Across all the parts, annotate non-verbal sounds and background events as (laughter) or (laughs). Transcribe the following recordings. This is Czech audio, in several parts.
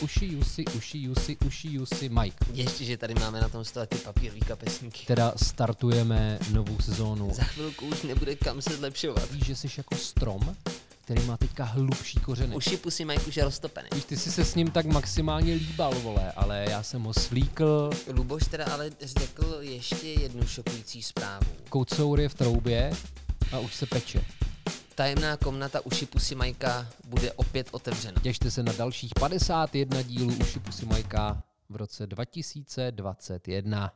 uši, Jussi, uši, Jussi, uši, Jussi, Mike. Ještě, že tady máme na tom stole ty papírový kapesníky. Teda startujeme novou sezónu. Za chvilku už nebude kam se zlepšovat. Víš, že jsi jako strom, který má teďka hlubší kořeny. Uši pusy mají už je roztopený. Víš, ty jsi se s ním tak maximálně líbal, vole, ale já jsem ho svlíkl, Luboš teda ale řekl ještě jednu šokující zprávu. koucour je v troubě a už se peče. Tajemná komnata uši pusy Majka bude opět otevřena. Těšte se na dalších 51 dílů Uši Pusy Majka v roce 2021.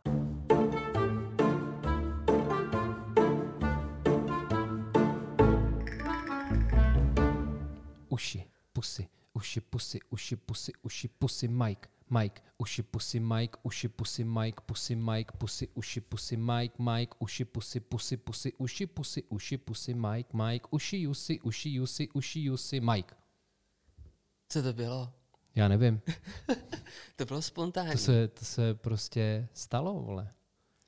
Uši, pusy, uši, pusy, uši, pusy, uši, pusy, Mike, Mike, uši, pusy, Mike, uši, pusy, Mike, pusy, Mike, pusy, uši, pusy, Mike, Mike, uši, pusy, pusy, pusy, uši, pusy, uši, pusy, Mike, Mike, uši, Jussi, uši, Jussi, uši, Jussi, Mike. Co to bylo? Já nevím. (laughs) To bylo spontánní. To se, to se prostě stalo, vole.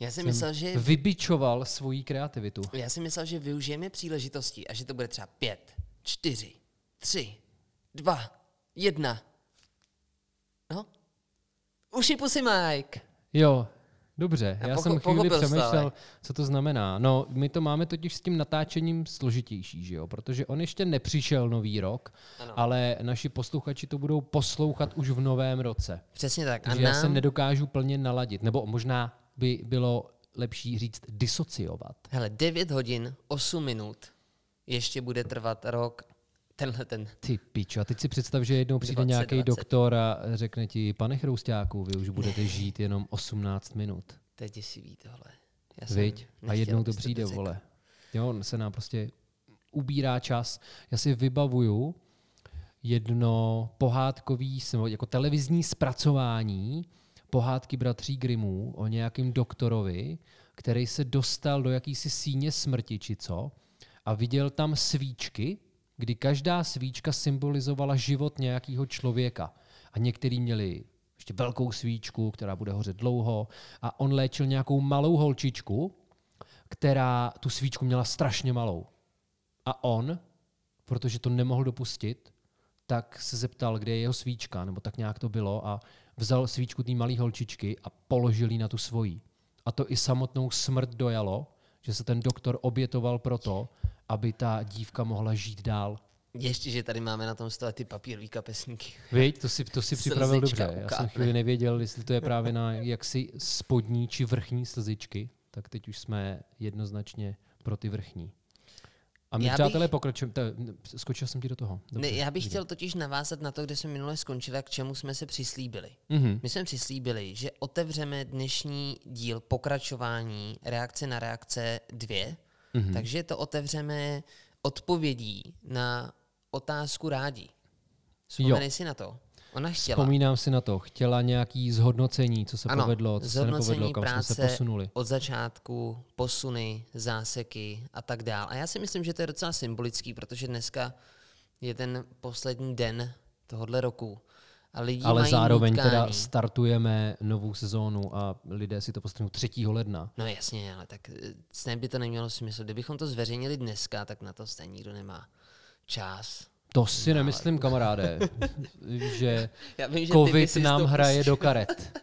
Já jsem Jsem myslel, že vybičoval svoji kreativitu. Já si myslel, že využijeme příležitosti a že to bude třeba pět, čtyři, tři, dva, jedna. No? Uši pusy Mike. Jo, dobře. Já Já pocho- jsem chvíli přemýšlel, ale. co to znamená. No, my to máme totiž s tím natáčením složitější, že jo? Protože on ještě nepřišel nový rok, Ano. ale naši posluchači to budou poslouchat už v novém roce. Přesně tak. Takže já se nám, nedokážu plně naladit. Nebo možná by bylo lepší říct disociovat. hele, 9 hodin, 8 minut, ještě bude trvat rok, tenhle ten. Ty pičo, a teď si představ, že jednou přijde 20, nějaký 20. doktor a řekne ti, pane Chroustáku, vy už budete žít jenom 18 minut. To je děsivý tohle. Já Viď? A jednou to přijde, řekl. vole. Jo, on se nám prostě ubírá čas. Já si vybavuju jedno pohádkový, jako televizní zpracování pohádky bratří Grimmů o nějakém doktorovi, který se dostal do jakýsi síně smrti, či co, a viděl tam svíčky, kdy každá svíčka symbolizovala život nějakého člověka. A některý měli ještě velkou svíčku, která bude hořet dlouho, a on léčil nějakou malou holčičku, která tu svíčku měla strašně malou. A on, protože to nemohl dopustit, tak se zeptal, kde je jeho svíčka, nebo tak nějak to bylo, a vzal svíčku té malé holčičky a položil ji na tu svoji. A to i samotnou smrt dojalo, že se ten doktor obětoval proto, aby ta dívka mohla žít dál. Ještě, že tady máme na tom stole ty papírový kapesníky. Víš, to si, to si (laughs) připravil Slzička dobře. Já jsem chvíli nevěděl, jestli to je právě na jaksi spodní či vrchní slzičky, tak teď už jsme jednoznačně pro ty vrchní. A my, Já bych- přátelé, pokračujeme. Skočil jsem ti do toho. Ne, já bych chtěl totiž navázat na to, kde jsme minule skončili a k čemu jsme se přislíbili. Mhm. My jsme přislíbili, že otevřeme dnešní díl pokračování reakce na reakce 2, Mhm. takže to otevřeme odpovědí na otázku rádí. Vzpomenej si na to. Ona chtěla Vzpomínám si na to. Chtěla nějaký zhodnocení, co se Ano, povedlo, co se nepovedlo, kam jsme se práce posunuli. od začátku, posuny, záseky a tak dál. A já si myslím, že to je docela symbolický, protože dneska je ten poslední den tohohle roku. A lidi Ale mají zároveň nutkání. teda startujeme novou sezónu a lidé si to postanou 3. ledna. No jasně, ale tak eh, snad by to nemělo smysl. Kdybychom to zveřejnili dneska, tak na to stejně nikdo nemá čas. To si nemyslím, kamaráde, (laughs) že Já vím, že covid nám hraje pustil. do karet.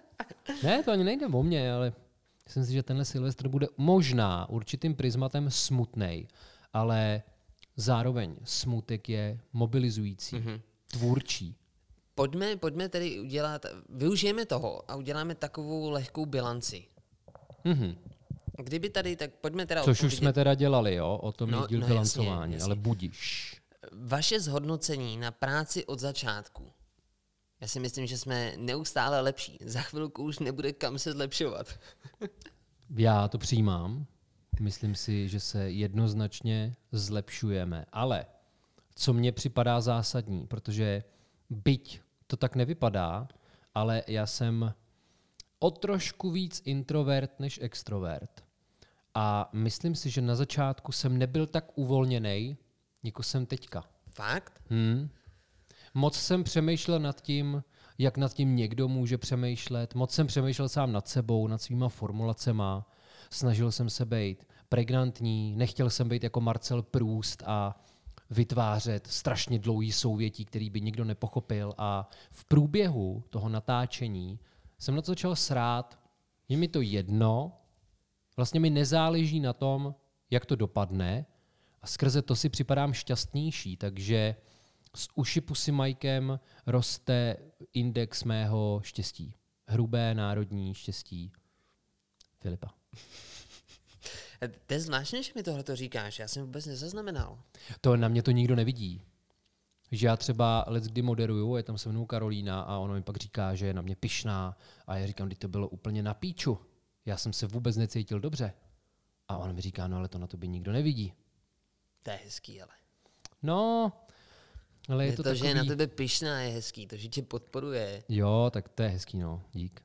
Ne, to ani nejde o mě, ale myslím si, že tenhle Silvestr bude možná určitým prismatem smutnej, ale zároveň smutek je mobilizující, Mhm. mm-hmm. tvůrčí. Pojďme, pojďme tedy udělat, využijeme toho a uděláme takovou lehkou bilanci. Mhm. Kdyby tady, tak pojďme teda Což už odpovědět- jsme teda dělali, jo, o tom No, díl no no, jasně, bilancování, jasně. ale budiš. Vaše zhodnocení na práci od začátku. Já si myslím, že jsme neustále lepší. Za chvilku už nebude kam se zlepšovat. (laughs) Já to přijímám. Myslím si, že se jednoznačně zlepšujeme. Ale co mně připadá zásadní, protože byť to tak nevypadá, ale já jsem o trošku víc introvert než extrovert. A myslím si, že na začátku jsem nebyl tak uvolněný, jako jsem teďka. Fakt? Hmm. Moc jsem přemýšlel nad tím, jak nad tím někdo může přemýšlet. Moc jsem přemýšlel sám nad sebou, nad svýma formulacema. Snažil jsem se být pregnantní, nechtěl jsem být jako Marcel Proust a vytvářet strašně dlouhý souvětí, který by nikdo nepochopil a v průběhu toho natáčení jsem na to začal srát, je mi to jedno, vlastně mi nezáleží na tom, jak to dopadne a skrze to si připadám šťastnější, takže s uši pusy Majkem roste index mého štěstí. Hrubé národní štěstí Filipa. To je zvláštní, že mi tohle to říkáš, já jsem vůbec nezaznamenal. To na mě to nikdo nevidí. Že já třeba let kdy moderuju, je tam se mnou Karolína a ona mi pak říká, že je na mě pyšná a já říkám, že to bylo úplně na píču. Já jsem se vůbec necítil dobře. A ona mi říká, no ale to na to by nikdo nevidí. To je hezký, ale. No, ale je, Je to, to, takový... že je na tebe pyšná, je hezký, to, že tě podporuje. Jo, tak to je hezký, no. Dík.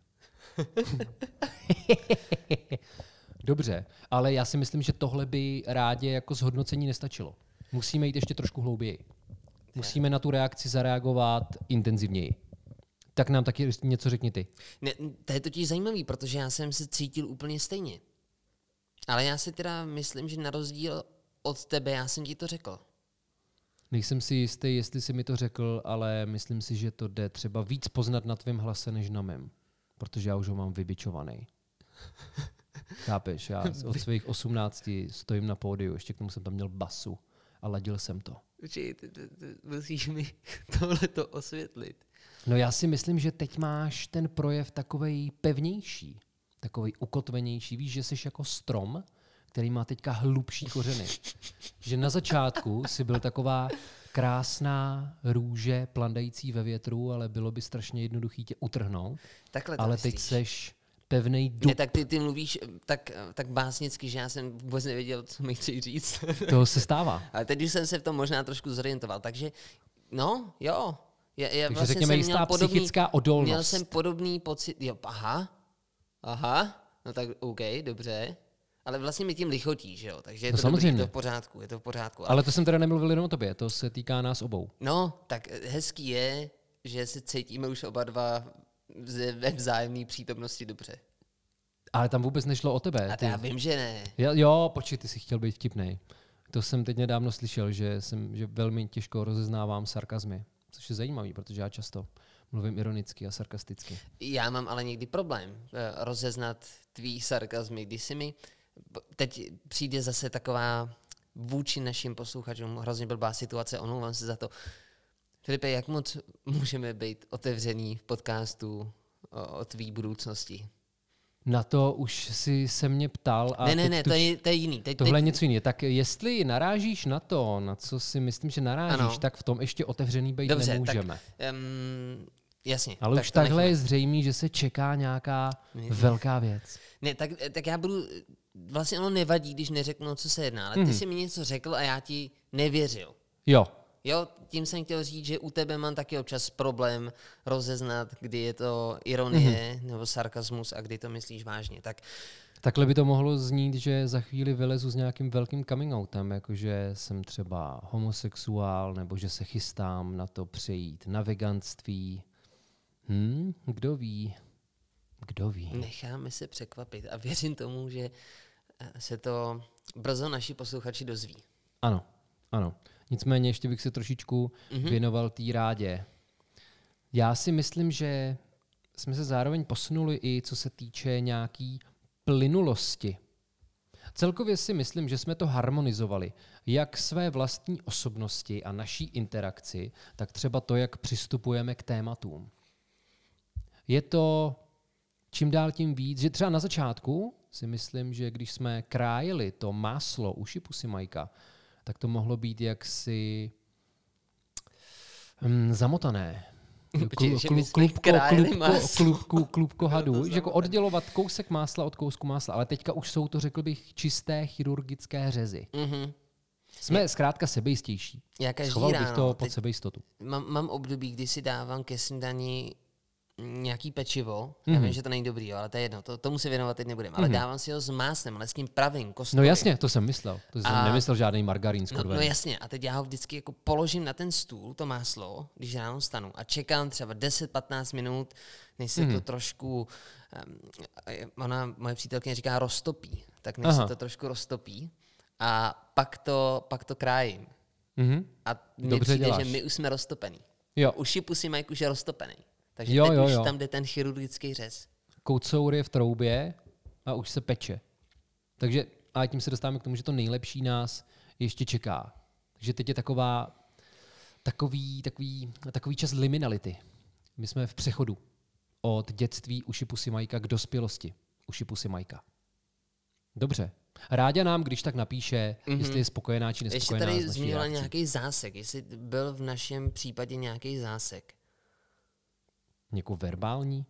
(laughs) Dobře, ale já si myslím, že tohle by rádě jako zhodnocení nestačilo. Musíme jít ještě trošku hlouběji. Musíme na tu reakci zareagovat intenzivněji. Tak nám taky něco řekni ty. Ne, to je totiž zajímavý, protože já jsem se cítil úplně stejně. Ale já si teda myslím, že na rozdíl od tebe, já jsem ti to řekl. Nejsem si jistý, jestli jsi mi to řekl, ale myslím si, že to jde třeba víc poznat na tvém hlase, než na mém. Protože já už ho mám vybičovaný. (laughs) Chápeš? Já (laughs) od svých 18 stojím na pódiu, ještě k tomu jsem tam měl basu a ladil jsem to. Ty, musíš mi (laughs) tohle to osvětlit. No já si myslím, že teď máš ten projev takovej pevnější, takovej ukotvenější. Víš, že jsi jako strom, který má teďka hlubší kořeny. Že na začátku si byl taková krásná růže plandající ve větru, ale bylo by strašně jednoduchý tě utrhnout. Takhle to Ale myslíš. teď seš pevnej Ne, dub. tak ty, ty mluvíš eh, tak, eh, tak básnicky, že já jsem vůbec nevěděl, co mi chceš říct. (laughs) To se stává. (laughs) Ale teď už jsem se v tom možná trošku zorientoval. Takže, no, jo. Já, já Takže vlastně řekněme jsem jistá měl podobný, psychická odolnost. Měl jsem podobný pocit, jo, aha, aha, no tak OK, dobře. Ale vlastně mi tím lichotí, že jo, takže je No to dobrý, samozřejmě. je to v pořádku, je to v pořádku. Ale, Ale to jsem teda nemluvil jenom o tobě, to se týká nás obou. no, tak hezký je, že se cítíme už oba dva ve vzájemné přítomnosti dobře. Ale tam vůbec nešlo o tebe. A Ty, já vím, že ne. jo, jo, počkej, ty jsi chtěl být vtipnej. To jsem teď nedávno slyšel, že, jsem, že velmi těžko rozeznávám sarkazmy. Což je zajímavý, protože já často mluvím ironicky a sarkasticky. Já mám ale někdy problém eh, rozeznat tvý sarkazmy, když si mi teď přijde zase taková vůči našim posluchačům hrozně blbá situace, omlouvám se za to. Filipe, jak moc můžeme být otevřený v podcastu o, o tvý budoucnosti? Na to už si se mě ptal. A ne, ne, ne, to je, to je jiný. Teď, Tohle je teď, něco jiného. Tak jestli narážíš na to, na co si myslím, že narážíš, Ano. tak v tom ještě otevřený být Dobře, nemůžeme. tak, um, jasně. Ale tak už takhle nechme. je zřejmý, že se čeká nějaká Ne. velká věc. Ne, tak, tak já budu, vlastně ono nevadí, když neřeknu, co se jedná, ale ty Mhm. jsi mi něco řekl a já ti nevěřil. Jo, Jo, tím jsem chtěl říct, že u tebe mám taky občas problém rozeznat, kdy je to ironie mm-hmm. nebo sarkazmus a kdy to myslíš vážně. Tak takhle by to mohlo znít, že za chvíli vylezu s nějakým velkým coming outem, jakože jsem třeba homosexuál, nebo že se chystám na to přejít na veganství. Hm, kdo ví? Kdo ví? necháme se překvapit a věřím tomu, že eh, se to brzo naši posluchači dozví. Ano, ano. Nicméně ještě bych se trošičku Mhm. mm-hmm. věnoval té rádě. Já si myslím, že jsme se zároveň posunuli i co se týče nějaký plynulosti. Celkově si myslím, že jsme to harmonizovali. Jak své vlastní osobnosti a naší interakci, tak třeba to, jak přistupujeme k tématům. Je to čím dál tím víc, že třeba na začátku si myslím, že když jsme krájeli to máslo u šipusy Majka, tak to mohlo být jaksi hm, zamotané. Klubko hadů, že jako oddělovat kousek másla od kousku másla, ale teďka už jsou to, řekl bych, čisté chirurgické řezy. Mm-hmm. Jsme zkrátka sebejistější. Já každý Schoval bych ráno, to pod sebejistotu. mám, mám období, kdy si dávám ke snídani nějaký pečivo. Mhm. Já vím, že to není dobrý, jo, ale to je jedno, to, tomu se věnovat teď nebudeme. Ale dávám si ho s máslem, ale s tím pravým No kostrovým. jasně, to jsem myslel. To jsem A- nemyslel žádný margarín No, no jasně, a teď já ho vždycky jako položím na ten stůl, to máslo, když ráno stanu a čekám třeba 10-15 minut, než se Mhm. to trošku, um, ona, moje přítelkyně říká roztopí, tak než Aha. se to trošku roztopí a pak to, pak to krájím. Mhm. A mně přijde, děláš. že my už jsme roztopený. Jo, Uši pusy Mike už je roztopený. Takže Jo, teď jo, už jo. tam jde ten chirurgický řez. kocour je v troubě a už se peče. Takže a tím se dostáváme k tomu, že to nejlepší nás ještě čeká. Takže teď je taková, takový, takový, takový čas liminality. My jsme v přechodu od dětství uši pusy Majka k dospělosti uši pusy Majka. Dobře. Ráďa nám, když tak napíše, mm-hmm. jestli je spokojená či Ještě nespokojená tady s naší zmínila nějaký zásek, jestli byl v našem případě nějaký zásek. Jako verbální,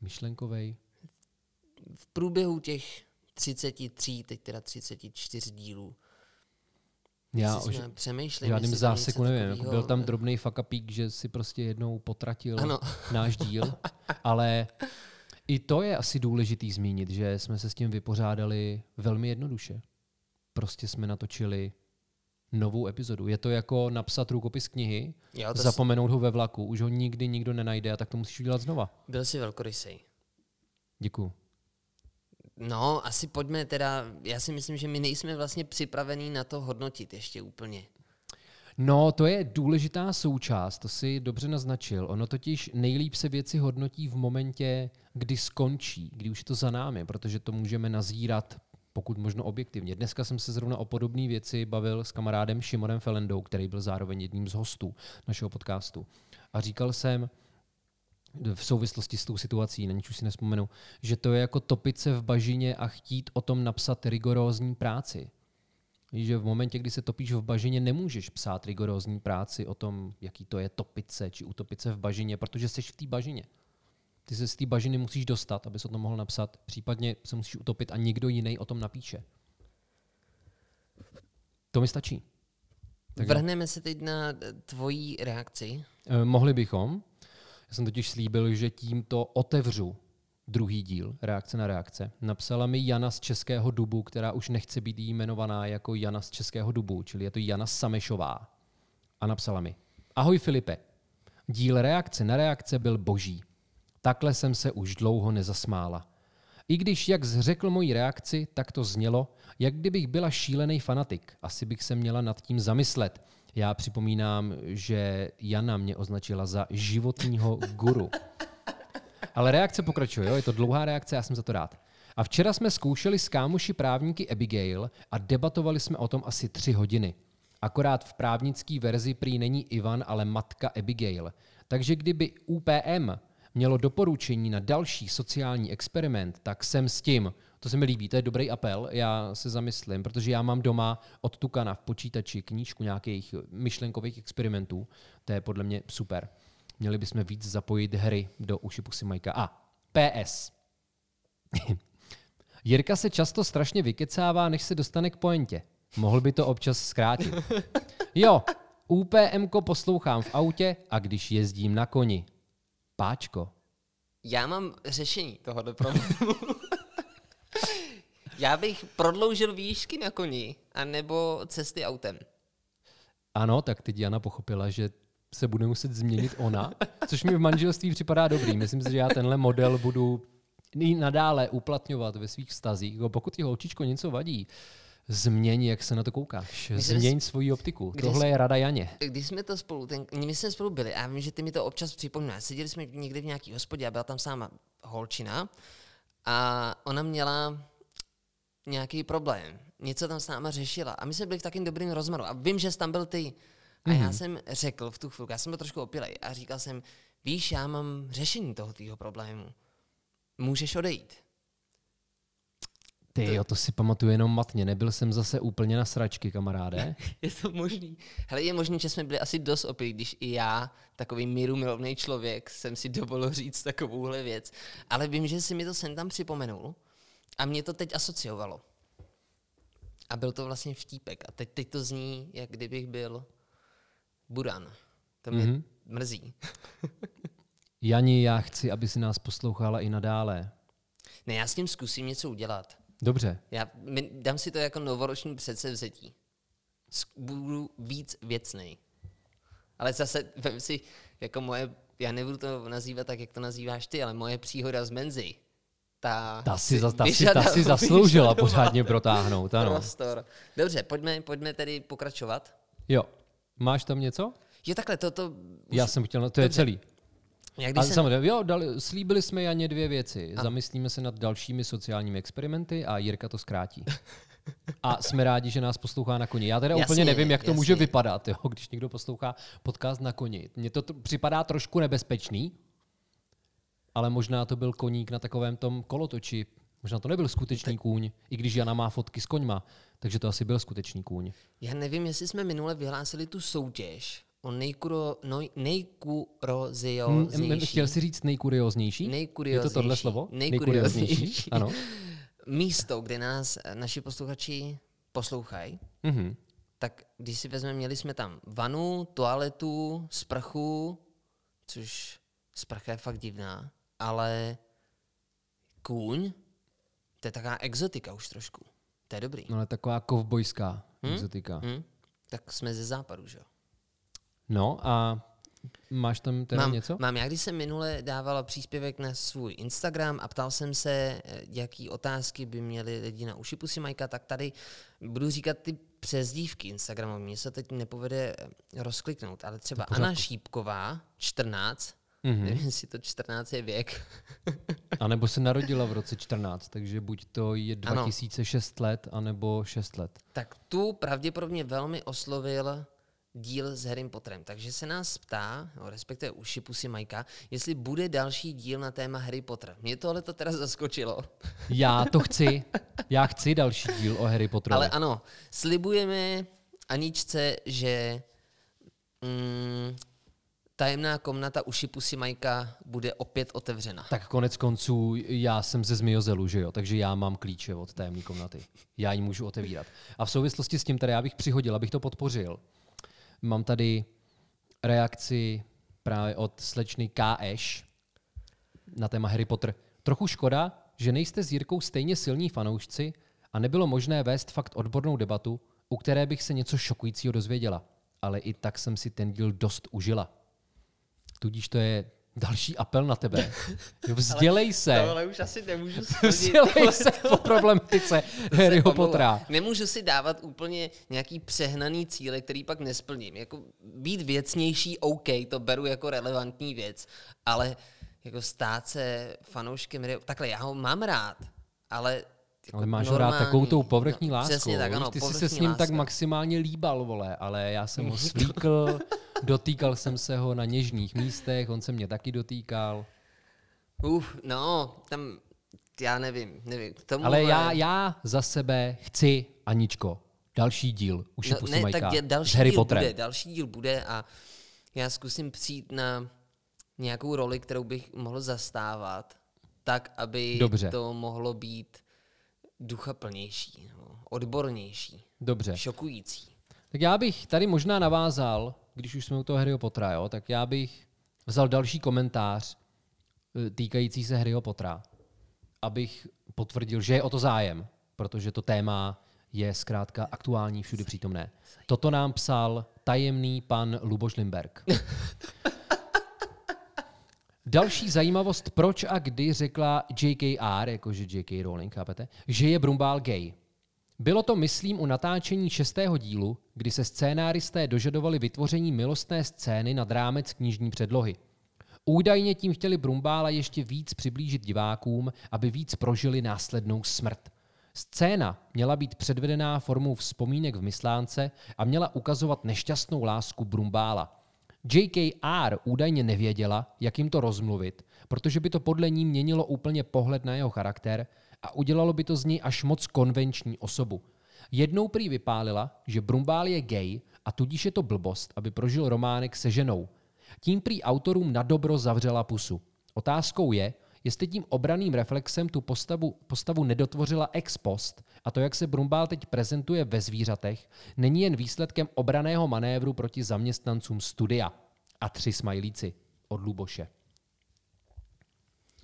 myšlenkovej. V průběhu těch 33, teď teda 34 dílů, Já jsme přemýšleli, žádným záseku nevím. Jako takovýho- byl tam drobný fakapík, že si prostě jednou potratil Ano. náš díl, (laughs) ale i to je asi důležitý zmínit, že jsme se s tím vypořádali velmi jednoduše. Prostě jsme natočili novou epizodu. Je to jako napsat rukopis knihy, Jo, zapomenout ho ve vlaku, už ho nikdy nikdo nenajde a tak to musíš udělat znova. byl si velkorysej. Děkuju. No, asi pojďme teda, já si myslím, že my nejsme vlastně připravení na to hodnotit ještě úplně. No, to je důležitá součást, to si dobře naznačil. Ono totiž nejlíp se věci hodnotí v momentě, kdy skončí, kdy už je to za námi, protože to můžeme nazírat pokud možno objektivně. Dneska jsem se zrovna o podobné věci bavil s kamarádem Šimonem Felendou, který byl zároveň jedním z hostů našeho podcastu. A říkal jsem, v souvislosti s tou situací, na nič už si nespomenu, že to je jako topit se v bažině a chtít o tom napsat rigorózní práci. Že v momentě, kdy se topíš v bažině, nemůžeš psát rigorózní práci o tom, jaký to je topit se či utopit se v bažině, protože jsi v té bažině. Ty se z té bažiny musíš dostat, aby se o tom mohl napsat, případně se musíš utopit a někdo jiný o tom napíše. To mi stačí. Tak jo. Vrhneme se teď na tvoji reakci. Eh, Mohli bychom. Já jsem totiž slíbil, že tímto otevřu druhý díl, reakce na reakce. Napsala mi Jana z Českého dubu, která už nechce být jmenovaná jako Jana z Českého dubu, čili je to Jana Samešová. A napsala mi. Ahoj Filipe, díl reakce na reakce byl boží. Takhle jsem se už dlouho nezasmála. I když, jak zřekl moji reakci, tak to znělo, jak kdybych byla šílený fanatik. Asi bych se měla nad tím zamyslet. Já připomínám, že Jana mě označila za životního guru. Ale reakce pokračuje, jo? je to dlouhá reakce, já jsem za to rád. A včera jsme zkoušeli s kámoši právníky Abigail a debatovali jsme o tom asi tři hodiny. Akorát v právnické verzi prý není Ivan, ale matka Abigail. Takže kdyby UPM mělo doporučení na další sociální experiment, tak jsem s tím. To se mi líbí, to je dobrý apel, já se zamyslím, protože já mám doma od Tukana v počítači knížku nějakých myšlenkových experimentů. To je podle mě super. Měli bychom víc zapojit hry do uši pusy Majka. A, PS. (laughs) Jirka se často strašně vykecává, než se dostane k pointě. Mohl by to občas zkrátit. (laughs) Jo, UPMko poslouchám v autě a když jezdím na koni. Páčko. Já mám řešení tohoto problému. (laughs) Já bych prodloužil výšky na koni, anebo cesty autem. Ano, tak teď Jana pochopila, že se bude muset změnit ona, což mi v manželství připadá dobrý. Myslím si, že já tenhle model budu i nadále uplatňovat ve svých vztazích. Pokud ti holčičko něco vadí, změň, jak se na to koukáš. Změň svoji optiku. Kde Tohle je rada Janě. Když jsme to spolu, ten, my jsme spolu byli a já vím, že ty mi to občas připomínáš. Seděli jsme někde v nějaký hospodě a byla tam sama holčina a ona měla nějaký problém. Něco tam s náma řešila a my jsme byli v takým dobrým rozmaru a vím, že jsi tam byl ty. A Mhm. já jsem řekl v tu chvilku, já jsem byl trošku opilej a říkal jsem, víš, já mám řešení toho tvýho problému. Můžeš odejít. Ty jo, to si pamatuju jenom matně. Nebyl jsem zase úplně na sračky, kamaráde. (laughs) Je to možný. Hele, je možný, že jsme byli asi dost opilí, když i já, takový míru milovný člověk, jsem si dovolil říct takovouhle věc. Ale vím, že si mi to sem tam připomenul a mě to teď asociovalo. A byl to vlastně vtípek. A teď, teď to zní, jak kdybych byl Buran. To mě Mhm. mm-hmm. mrzí. Jani, já chci, aby si nás poslouchala i nadále. Ne, já s tím zkusím něco udělat. Dobře. Já dám si to jako novoroční předsevzetí. Budu víc věcnej. Ale zase, vem si, jako moje, já nebudu to nazývat tak, jak to nazýváš ty, ale moje příhoda z Menzy. Ta, Ta si, za, ta si, ta si zasloužila (laughs) pořádně protáhnout, ano. Prostor. Dobře, pojďme, pojďme tedy pokračovat. Jo. Máš tam něco? Je takhle, to, to Já jsem chtěl, to je Dobře. celý. Jak A jsem, samozřejmě, jo, dali, slíbili jsme Janě dvě věci. Ano. Zamyslíme se nad dalšími sociálními experimenty a Jirka to zkrátí. A jsme rádi, že nás poslouchá na koni. Já teda Jasně, úplně nevím, jak to může jasně. vypadat, jo, když někdo poslouchá podcast na koni. Mně to t- připadá trošku nebezpečný, ale možná to byl koník na takovém tom kolotoči. Možná to nebyl skutečný kůň, i když Jana má fotky s koňma, takže to asi byl skutečný kůň. já nevím, jestli jsme minule vyhlásili tu soutěž o nejkuro, no, nejkurozioznější. Hmm, chtěl jsi říct nejkurioznější? Je Nejkurioznější. to tohle slovo? Nejkurioznější. Ano. (laughs) Místo, kde nás eh, naši posluchači poslouchají, Mhm. tak když si vezmeme, měli jsme tam vanu, toaletu, sprchu, což sprcha je fakt divná, ale kůň, to je taková exotika už trošku. To je dobrý. No ale taková kovbojská Hmm? exotika. Hm? Tak jsme ze západu, že jo? No a máš tam teda mám, něco? mám, já když jsem minule dával příspěvek na svůj Instagram a ptal jsem se, eh, jaký otázky by měli lidi na uši pusy Majka, tak tady budu říkat ty přezdívky Instagramový. Mně se teď nepovede eh, rozkliknout, ale třeba. Anna Šípková, 14, Mhm. nevím, jestli to 14 je věk. (laughs) A nebo se narodila v roce 14, takže buď to je Ano. 2006 let, anebo 6 let. Tak tu pravděpodobně velmi oslovil díl s Harrym Potterem. Takže se nás ptá, no, respektive uši pusy Majka, jestli bude další díl na téma Harry Potter. Mě tohle to teda zaskočilo. Já to (laughs) chci. Já chci další díl o Harry Potterovi. Ale ano, slibujeme Aničce, že mm, tajemná komnata uši pusy Majka bude opět otevřena. Tak konec konců já jsem ze Zmiozelu, že jo, takže já mám klíče od tajemné komnaty. Já ji můžu otevírat. A v souvislosti s tím tady já bych přihodil, abych to podpořil. Mám tady reakci právě od slečny K.Š. na téma Harry Potter. Trochu škoda, že nejste s Jirkou stejně silní fanoušci a nebylo možné vést fakt odbornou debatu, u které bych se něco šokujícího dozvěděla. Ale i tak jsem si ten díl dost užila. Tudíž to je další apel na tebe. (laughs) Vzdělej se. Tohle už asi nemůžu (laughs) Vzdělej se po problematice (laughs) Harryho. Pottera. Nemůžu si dávat úplně nějaký přehnaný cíle, který pak nesplním. Jako být věcnější, OK, to beru jako relevantní věc, ale jako stát se fanouškem, takhle já ho mám rád, ale jako Ale máš ho rád normální- takovou tou povrchní no, láskou. Přesně tak, ano, Ty jsi se s ním tak láska. maximálně líbal, vole, ale já jsem ho (laughs) svlíkl, dotýkal jsem se ho na něžných místech, on se mě taky dotýkal. Uf, no, tam, já nevím, nevím. K tomu Ale já, já za sebe chci, Aničko, další díl u Šipu no, ne, Majka tak s další Harry díl Potterem. bude, další díl bude a já zkusím přijít na nějakou roli, kterou bych mohl zastávat, tak, aby Dobře. to mohlo být duchaplnější, no, odbornější, Dobře. šokující. Tak já bych tady možná navázal, když už jsme u toho Harryho Pottera, jo, tak já bych vzal další komentář eh, týkající se Harryho Pottera, abych potvrdil, že je o to zájem, protože to téma je zkrátka aktuální, všude přítomné. Toto nám psal tajemný pan Luboš Limberg. (laughs) Další zajímavost, proč a kdy řekla JKR, jakože JK Rowling, chápete, že je Brumbál gay. Bylo to, myslím, u natáčení šestého dílu, kdy se scénáristé dožadovali vytvoření milostné scény nad rámec knižní předlohy. Údajně tím chtěli Brumbála ještě víc přiblížit divákům, aby víc prožili následnou smrt. Scéna měla být předvedená formou vzpomínek v Myslánce a měla ukazovat nešťastnou lásku Brumbála. JKR údajně nevěděla, jak jim to rozmluvit, protože by to podle ní měnilo úplně pohled na jeho charakter a udělalo by to z něj až moc konvenční osobu. Jednou prý vypálila, že Brumbál je gay a tudíž je to blbost, aby prožil románek se ženou. Tím prý autorům na dobro zavřela pusu. Otázkou je, jestli tím obraným reflexem tu postavu, postavu nedotvořila ex post a to, jak se Brumbál teď prezentuje ve zvířatech, není jen výsledkem obraného manévru proti zaměstnancům studia. A tři smajlíci od Luboše.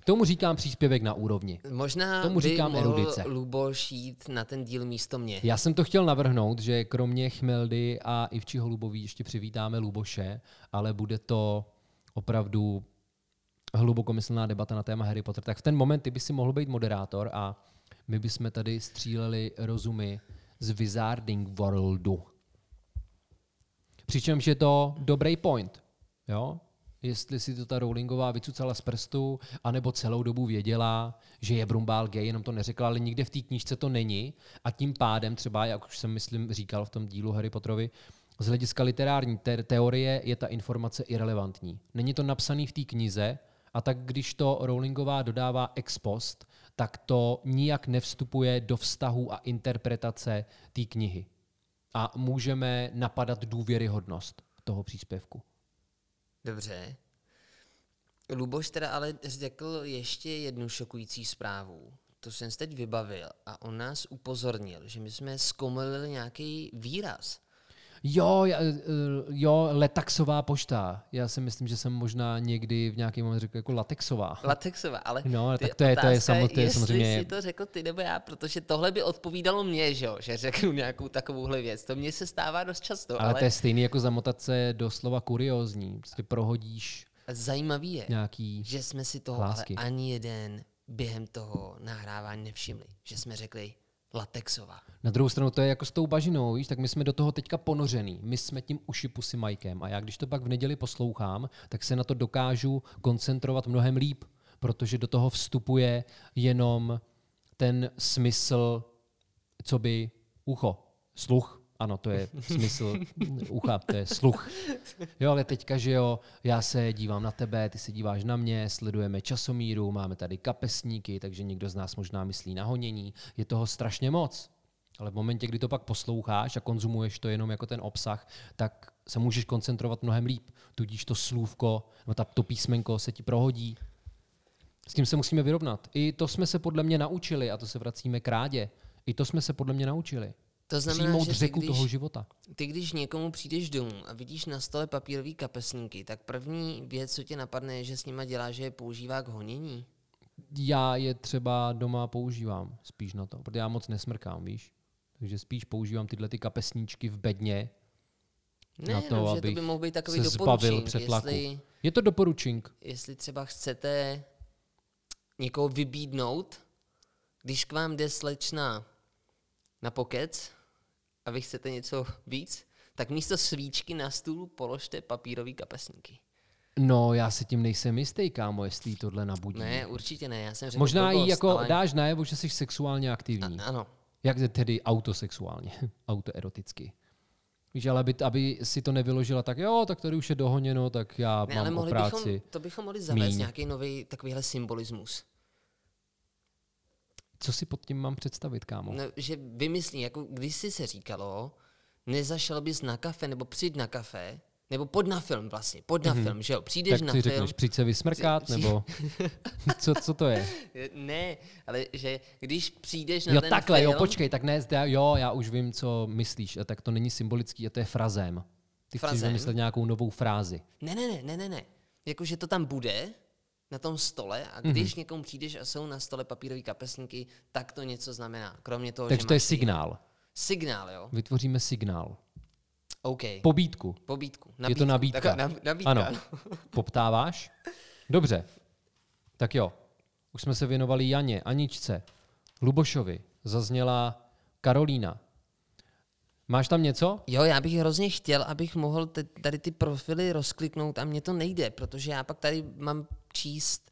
Tomu říkám příspěvek na úrovni. Možná Tomu by říkám mohl erudice. Luboš jít na ten díl místo mě. Já jsem to chtěl navrhnout, že kromě Chmeldy a Ivčiho Lubový ještě přivítáme Luboše, ale bude to opravdu hlubokomyslná debata na téma Harry Potter. Tak v ten moment ty by si mohl být moderátor a my bychom tady stříleli rozumy z Wizarding Worldu. Přičemž je to dobrý point. Jo? Jestli si to ta Rowlingová vycucala z prstu, anebo celou dobu věděla, že je Brumbál gay, jenom to neřekla, ale nikde v té knížce to není. A tím pádem třeba, jak už jsem myslím říkal v tom dílu Harry Potterovi, z hlediska literární te- teorie je ta informace irrelevantní. Není to napsané v té knize, a tak když to Rowlingová dodává ex post, tak to nijak nevstupuje do vztahu a interpretace té knihy. A můžeme napadat důvěryhodnost toho příspěvku. Dobře. Luboš teda ale řekl ještě jednu šokující zprávu. To jsem se teď vybavil a on nás upozornil, že my jsme zkomolili nějaký výraz. Jo, já- eh, jo, letaxová pošta. Já si myslím, že jsem možná někdy v nějaký moment řekl jako latexová. Latexová, ale No, tak to je- to je samo- to je jestli samozřejmě- si to řekl ty nebo já, protože tohle by odpovídalo mně, že, jo, že řeknu nějakou takovouhle věc. To mně se stává dost často, Ale, ale, to je stejný jako zamotat se do slova kuriózní. Prostě prohodíš zajímavý je, nějaký... že jsme si toho hlásky. ale ani jeden během toho nahrávání nevšimli. Že jsme řekli latexová. Na druhou stranu to je jako s tou bažinou, víš, tak my jsme do toho teďka ponořený. My jsme tím uši pusy Majkem. A já když to pak v neděli poslouchám, tak se na to dokážu koncentrovat mnohem líp, protože do toho vstupuje jenom ten smysl, co by ucho, sluch, ano, to je smysl ucha, to je sluch. Jo, ale teďka, že jo, já se dívám na tebe, ty se díváš na mě, sledujeme časomíru, máme tady kapesníky, takže někdo z nás možná myslí na honění. Je toho strašně moc. Ale v momentě, kdy to pak posloucháš a konzumuješ to jenom jako ten obsah, tak se můžeš koncentrovat mnohem líp. Tudíž to slůvko, no ta, to písmenko se ti prohodí. S tím se musíme vyrovnat. I to jsme se podle mě naučili, a to se vracíme k rádě. I to jsme se podle mě naučili. To znamená, Přijmout že řeku když, toho života. ty když někomu přijdeš domů a vidíš na stole papírový kapesníky, tak první věc, co tě napadne, je, že s nima dělá, že je používá k honění. Já je třeba doma používám spíš na to, protože já moc nesmrkám, víš? Takže spíš používám tyhle ty kapesníčky v bedně. Ne, Na to, no, že to by mohl být takový se zbavil přetlaku. Jestli, Je to doporučink. jestli třeba chcete někoho vybídnout, když k vám jde slečna na pokec a vy chcete něco víc, tak místo svíčky na stůl položte papírový kapesníky. No, já se tím nejsem jistý, kámo, jestli tohle nabudí. Ne, určitě ne, já jsem řekl Možná jí jako ale... dáš najevo, že jsi sexuálně aktivní. A, ano, Jak tedy autosexuálně, (laughs) autoeroticky. Víš, ale aby, aby si to nevyložila tak, jo, tak tady už je dohoněno, tak já ne, ale mám o mohli práci. bychom, to bychom mohli zavést míň. nějaký nový takovýhle symbolismus. Co si pod tím mám představit, kámo? No, že vymyslí, jako když si se říkalo, nezašel bys na kafe, nebo přijď na kafe, nebo pod na film vlastně, pod na film, že jo, přijdeš tak na si film. řekneš, přijď se vysmrkat, Při- nebo co, co to je? Ne, ale že když přijdeš na Jo, ten takhle, film, jo, počkej, tak ne, zde, jo, já už vím, co myslíš, a tak to není symbolický, a to je frazem. Ty chceš Frazem? vymyslet nějakou novou frázi. Ne, ne, ne, ne, ne, ne. Jakože to tam bude, na tom stole a Mhm. když někomu přijdeš a jsou na stole papírové kapesníky, tak to něco znamená. Kromě toho, Takže že to je signál. Signál, jo. Vytvoříme signál. OK. Pobídku. Pobídku. Je to nabídka. Taková nab- nabídka. Ano. (laughs) Poptáváš? Dobře. Tak jo. Už jsme se věnovali Janě, Aničce, Lubošovi. Zazněla Karolína. Máš tam něco? Jo, já bych hrozně chtěl, abych mohl tady ty profily rozkliknout a mně to nejde, protože já pak tady mám číst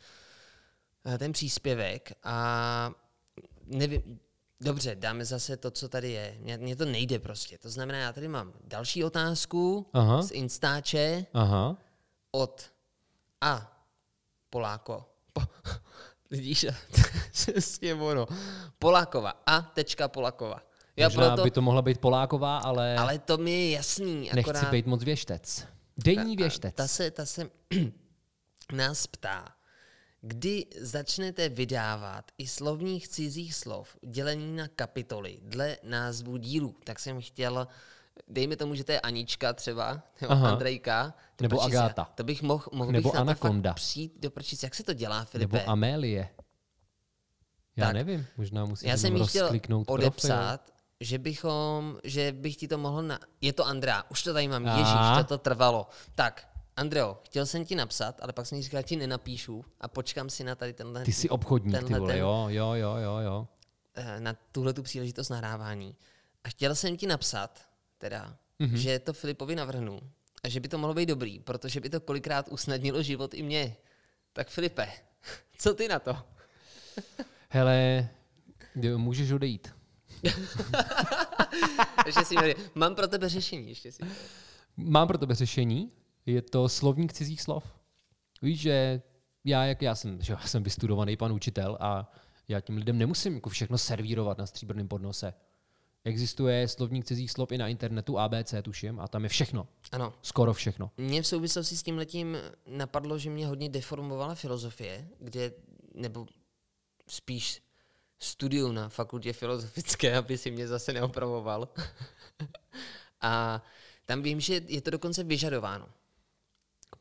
eh, ten příspěvek a nevím, dobře, dáme zase to, co tady je. Mně, mně to nejde prostě. To znamená, já tady mám další otázku Aha. z Instače Aha. od A. Poláko. Po, (laughs) vidíš, (laughs) přesně ono. Polákova. A. Tečka Polakova. Já Možná proto, by to mohla být Poláková, ale, ale to mi je jasný. nechci akorát, být moc věštec. Denní věštec. Ta se, ta se (clears throat) nás ptá, kdy začnete vydávat i slovních cizích slov dělení na kapitoly dle názvu dílu. Tak jsem chtěl, dejme tomu, že to je Anička třeba, nebo Aha. Andrejka. do Nebo prčic, Agáta. To bych mohl, mohl Nebo bych na to Anakonda. přijít do prčic. Jak se to dělá, Filipe? Nebo Amélie. Já Tak. nevím, možná musíš Já jsem jí chtěl odepsat, že bychom, že bych ti to mohl na... Je to Andrea, už to tady mám, ježíš, to to trvalo. Tak, Andreo, chtěl jsem ti napsat, ale pak jsem jí říkal, ti nenapíšu a počkám si na tady tenhle, Ty jsi obchodník, ty tenhle vole, ten- jo, jo, jo, jo, jo. eh, na tuhle tu příležitost nahrávání. A chtěl jsem ti napsat, teda mm-hmm. že to Filipovi navrhnu a že by to mohlo být dobrý, protože by to kolikrát usnadnilo život i mě. Tak Filipe, (laughs) co ty na to? (laughs) Hele, můžeš odejít. (laughs) ještě si mám pro tebe řešení. Ještě si Mám pro tebe řešení. Je to slovník cizích slov. Víš, že já, jak já jsem, že já jsem vystudovaný pan učitel a já tím lidem nemusím jako všechno servírovat na stříbrném podnose. Existuje slovník cizích slov i na internetu, ABC tuším, a tam je všechno. Ano. Skoro všechno. Mně v souvislosti s tím letím napadlo, že mě hodně deformovala filozofie, kde, nebo spíš studium na fakultě filozofické, (laughs) aby si mě zase neopravoval. (laughs) a tam vím, že je to dokonce vyžadováno.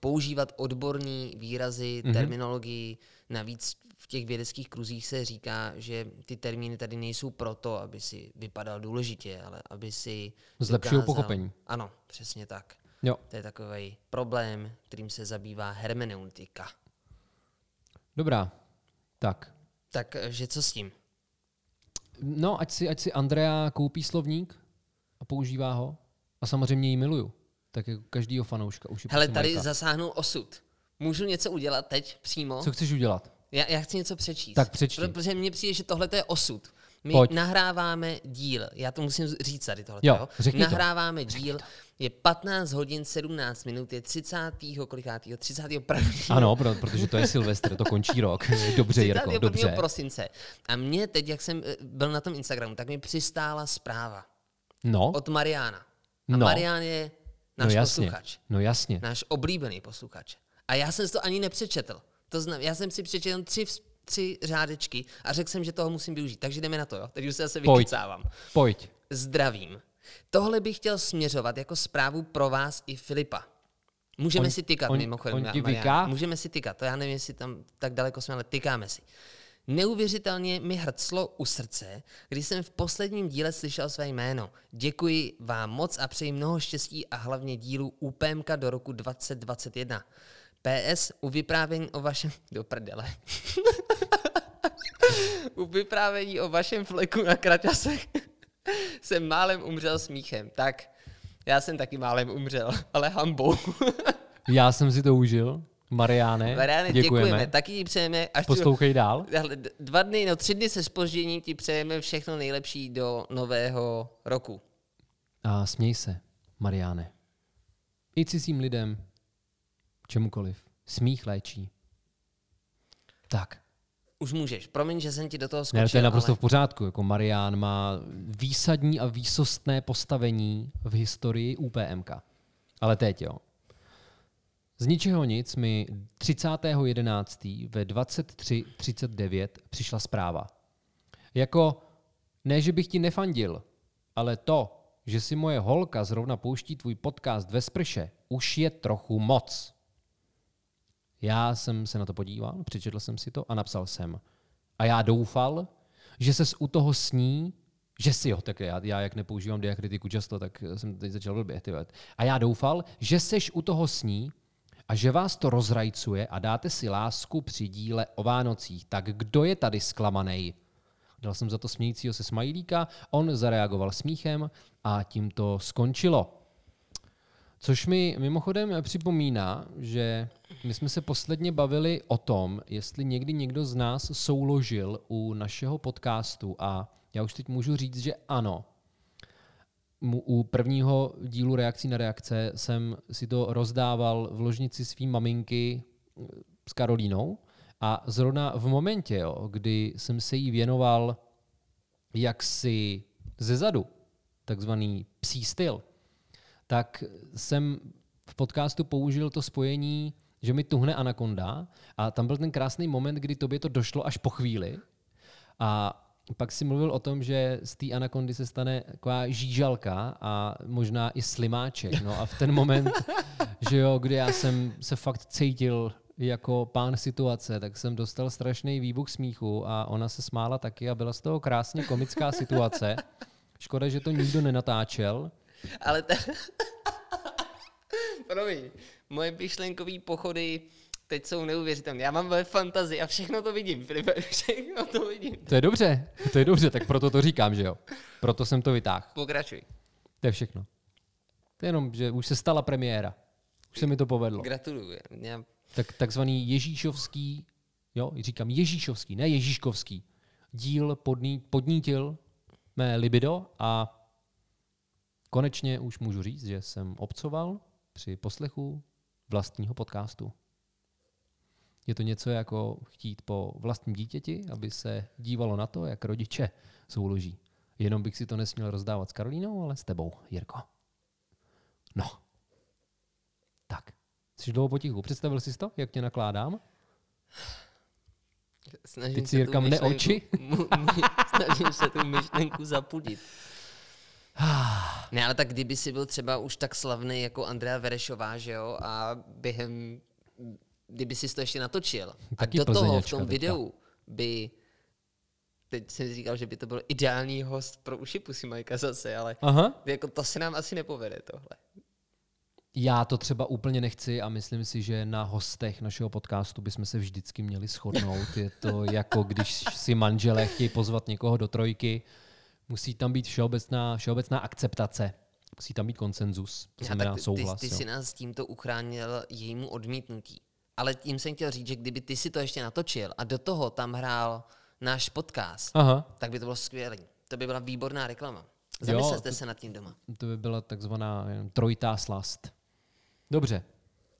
Používat odborní výrazy, mm-hmm. terminologii, navíc v těch vědeckých kruzích se říká, že ty termíny tady nejsou proto, aby si vypadal důležitě, ale aby si Zlepšil pochopení. Ano, přesně tak. Jo. To je takový problém, kterým se zabývá hermeneutika. Dobrá, tak. Takže co s tím? No, ať si, ať si Andrea koupí slovník a používá ho. A samozřejmě ji miluju. Tak jako každýho fanouška. Už Hele, tady Majka. zasáhnu osud. Můžu něco udělat teď přímo? Co chceš udělat? Já, já chci něco přečíst. Tak přečti. Protože mně přijde, že tohle je osud. My Pojď. nahráváme díl, já to musím říct tady tohle. Jo, nahráváme to. díl, je 15 hodin 17 minut, je 30. kolikátýho, 31. Ano, protože to je Silvestr, to končí rok. (laughs) Dobře, Jirko, dobře. prosince. A mě teď, jak jsem eh, byl na tom Instagramu, tak mi přistála zpráva. No. Od Mariana. A no. Marian je náš no jasně. posluchač. No jasně. Náš oblíbený posluchač. A já jsem to ani nepřečetl. To znam, já jsem si přečetl tři, tři řádečky a řekl jsem, že toho musím využít. Takže jdeme na to, jo? Teď už se zase vykycávám. Pojď. Zdravím. Tohle bych chtěl směřovat jako zprávu pro vás i Filipa. Můžeme on, si tykat on, mimochodem. On ti Můžeme si tykat, to já nevím, jestli tam tak daleko jsme, ale tykáme si. Neuvěřitelně mi hrclo u srdce, když jsem v posledním díle slyšel své jméno. Děkuji vám moc a přeji mnoho štěstí a hlavně dílu UPMK do roku 2021. PS, u vyprávění o vašem... Do prdele. (laughs) u vyprávění o vašem fleku na kraťasech jsem málem umřel smíchem. Tak, já jsem taky málem umřel, ale hambou. (laughs) já jsem si to užil. Mariáne, Mariáne děkujeme. děkujeme. Taky ti přejeme, až Poslouchej tu, dál. (laughs) Dva dny, no tři dny se spožděním ti přejeme všechno nejlepší do nového roku. A směj se, Mariáne. I cizím lidem, čemukoliv. Smích léčí. Tak. Už můžeš. Promiň, že jsem ti do toho skočil. Ne, to je naprosto ale... v pořádku. Jako Marián má výsadní a výsostné postavení v historii UPMK. Ale teď jo. Z ničeho nic mi 30.11. ve 23.39 přišla zpráva. Jako, ne, že bych ti nefandil, ale to, že si moje holka zrovna pouští tvůj podcast ve sprše, už je trochu moc. Já jsem se na to podíval, přečetl jsem si to a napsal jsem. A já doufal, že ses u toho sní, že si jo, tak já, já jak nepoužívám diakritiku často, tak jsem teď začal blbě. A já doufal, že seš u toho sní a že vás to rozrajcuje a dáte si lásku při díle o Vánocích. Tak kdo je tady zklamaný? Dal jsem za to smějícího se smajlíka, on zareagoval smíchem a tím to skončilo. Což mi mimochodem připomíná, že my jsme se posledně bavili o tom, jestli někdy někdo z nás souložil u našeho podcastu a já už teď můžu říct, že ano. U prvního dílu reakcí na reakce jsem si to rozdával v ložnici svý maminky eh, s Karolínou. A zrovna v momentě, jo, kdy jsem se jí věnoval jaksi zezadu, takzvaný psí styl, tak jsem v podcastu použil to spojení, že mi tuhne anakonda a tam byl ten krásný moment, kdy tobě to došlo až po chvíli. A pak si mluvil o tom, že z té anakondy se stane taková žížalka a možná i slimáček. No a v ten moment, (laughs) že jo, kdy já jsem se fakt cítil jako pán situace, tak jsem dostal strašný výbuch smíchu a ona se smála taky a byla z toho krásně komická situace. Škoda, že to nikdo nenatáčel. Ale te... (laughs) Promiň, moje myšlenkové pochody teď jsou neuvěřitelné. Já mám ve fantazii a všechno to vidím, Filipe, (laughs) všechno to vidím. To je dobře, to je dobře, tak proto to říkám, že jo. Proto jsem to vytáhl. Pokračuj. To je všechno. To je jenom, že už se stala premiéra. Už se mi to povedlo. Gratuluju. Já, Tak, takzvaný Ježíšovský, jo, říkám Ježíšovský, ne Ježíškovský, díl podní, podnítil mé libido a konečně už můžu říct, že jsem obcoval při poslechu vlastního podcastu. Je to něco jako chtít po vlastním dítěti, aby se dívalo na to, jak rodiče souloží. Jenom bych si to nesměl rozdávat s Karolínou, ale s tebou, Jirko. No. Tak. Jsi dlouho potichu. Představil jsi to, jak tě nakládám? snažím Teď si Jirka mne oči. (laughs) snažím se tu myšlenku zapudit. (sighs) Ne, ale tak kdyby si byl třeba už tak slavný jako Andrea Verešová, že jo, a během, kdyby si to ještě natočil, a do toho v tom teďka. videu by, teď jsem říkal, že by to byl ideální host pro uši Pusy Majka zase, ale Aha. jako to se nám asi nepovede tohle. Já to třeba úplně nechci a myslím si, že na hostech našeho podcastu bychom se vždycky měli shodnout. Je to (laughs) jako když si manželé chtějí pozvat někoho do trojky, musí tam být všeobecná, všeobecná akceptace. Musí tam být konsenzus, to Já, znamená tak ty, souhlas. ty, ty jo. si nás tímto uchránil jejímu odmítnutí. Ale tím jsem chtěl říct, že kdyby ty si to ještě natočil a do toho tam hrál náš podcast, Aha, tak by to bylo skvělé. To by byla výborná reklama. Jo, Zamyslete to- se nad tím doma. to by byla takzvaná trojitá slast. Dobře.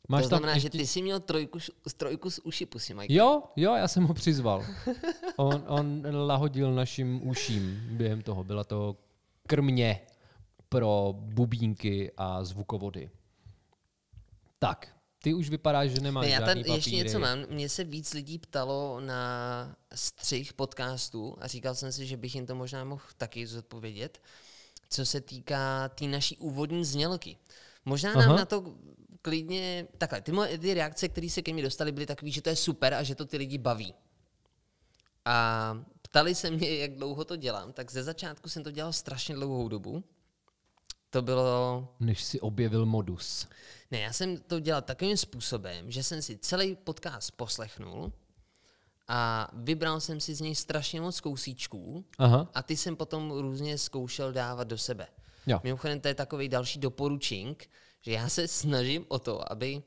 Máš to znamená, tam že ještě... ty jsi měl trojku, trojku z uši pusy, Mike. Jo, jo, já jsem ho přizval. On, on lahodil našim uším během toho. Byla to krmě pro bubínky a zvukovody. Tak, ty už vypadáš, že nemáš Ne, já žádný tam papíry. ještě něco mám. Mně se víc lidí ptalo na střih podcastu a říkal jsem si, že bych jim to možná mohl taky zodpovědět, co se týká té tý naší úvodní znělky. Možná nám Aha. na to klidně... Takhle, ty, moje, ty reakce, které se ke mně dostaly, byly takové, že to je super a že to ty lidi baví. A ptali se mě, jak dlouho to dělám, tak ze začátku jsem to dělal strašně dlouhou dobu. To bylo Než si objevil modus. ne, já jsem to dělal takovým způsobem, že jsem si celý podcast poslechnul a vybral jsem si z něj strašně moc kousíčků Aha, a ty jsem potom různě zkoušel dávat do sebe. jo. Mimochodem, to je takový další doporučink, že já se snažím o to, aby,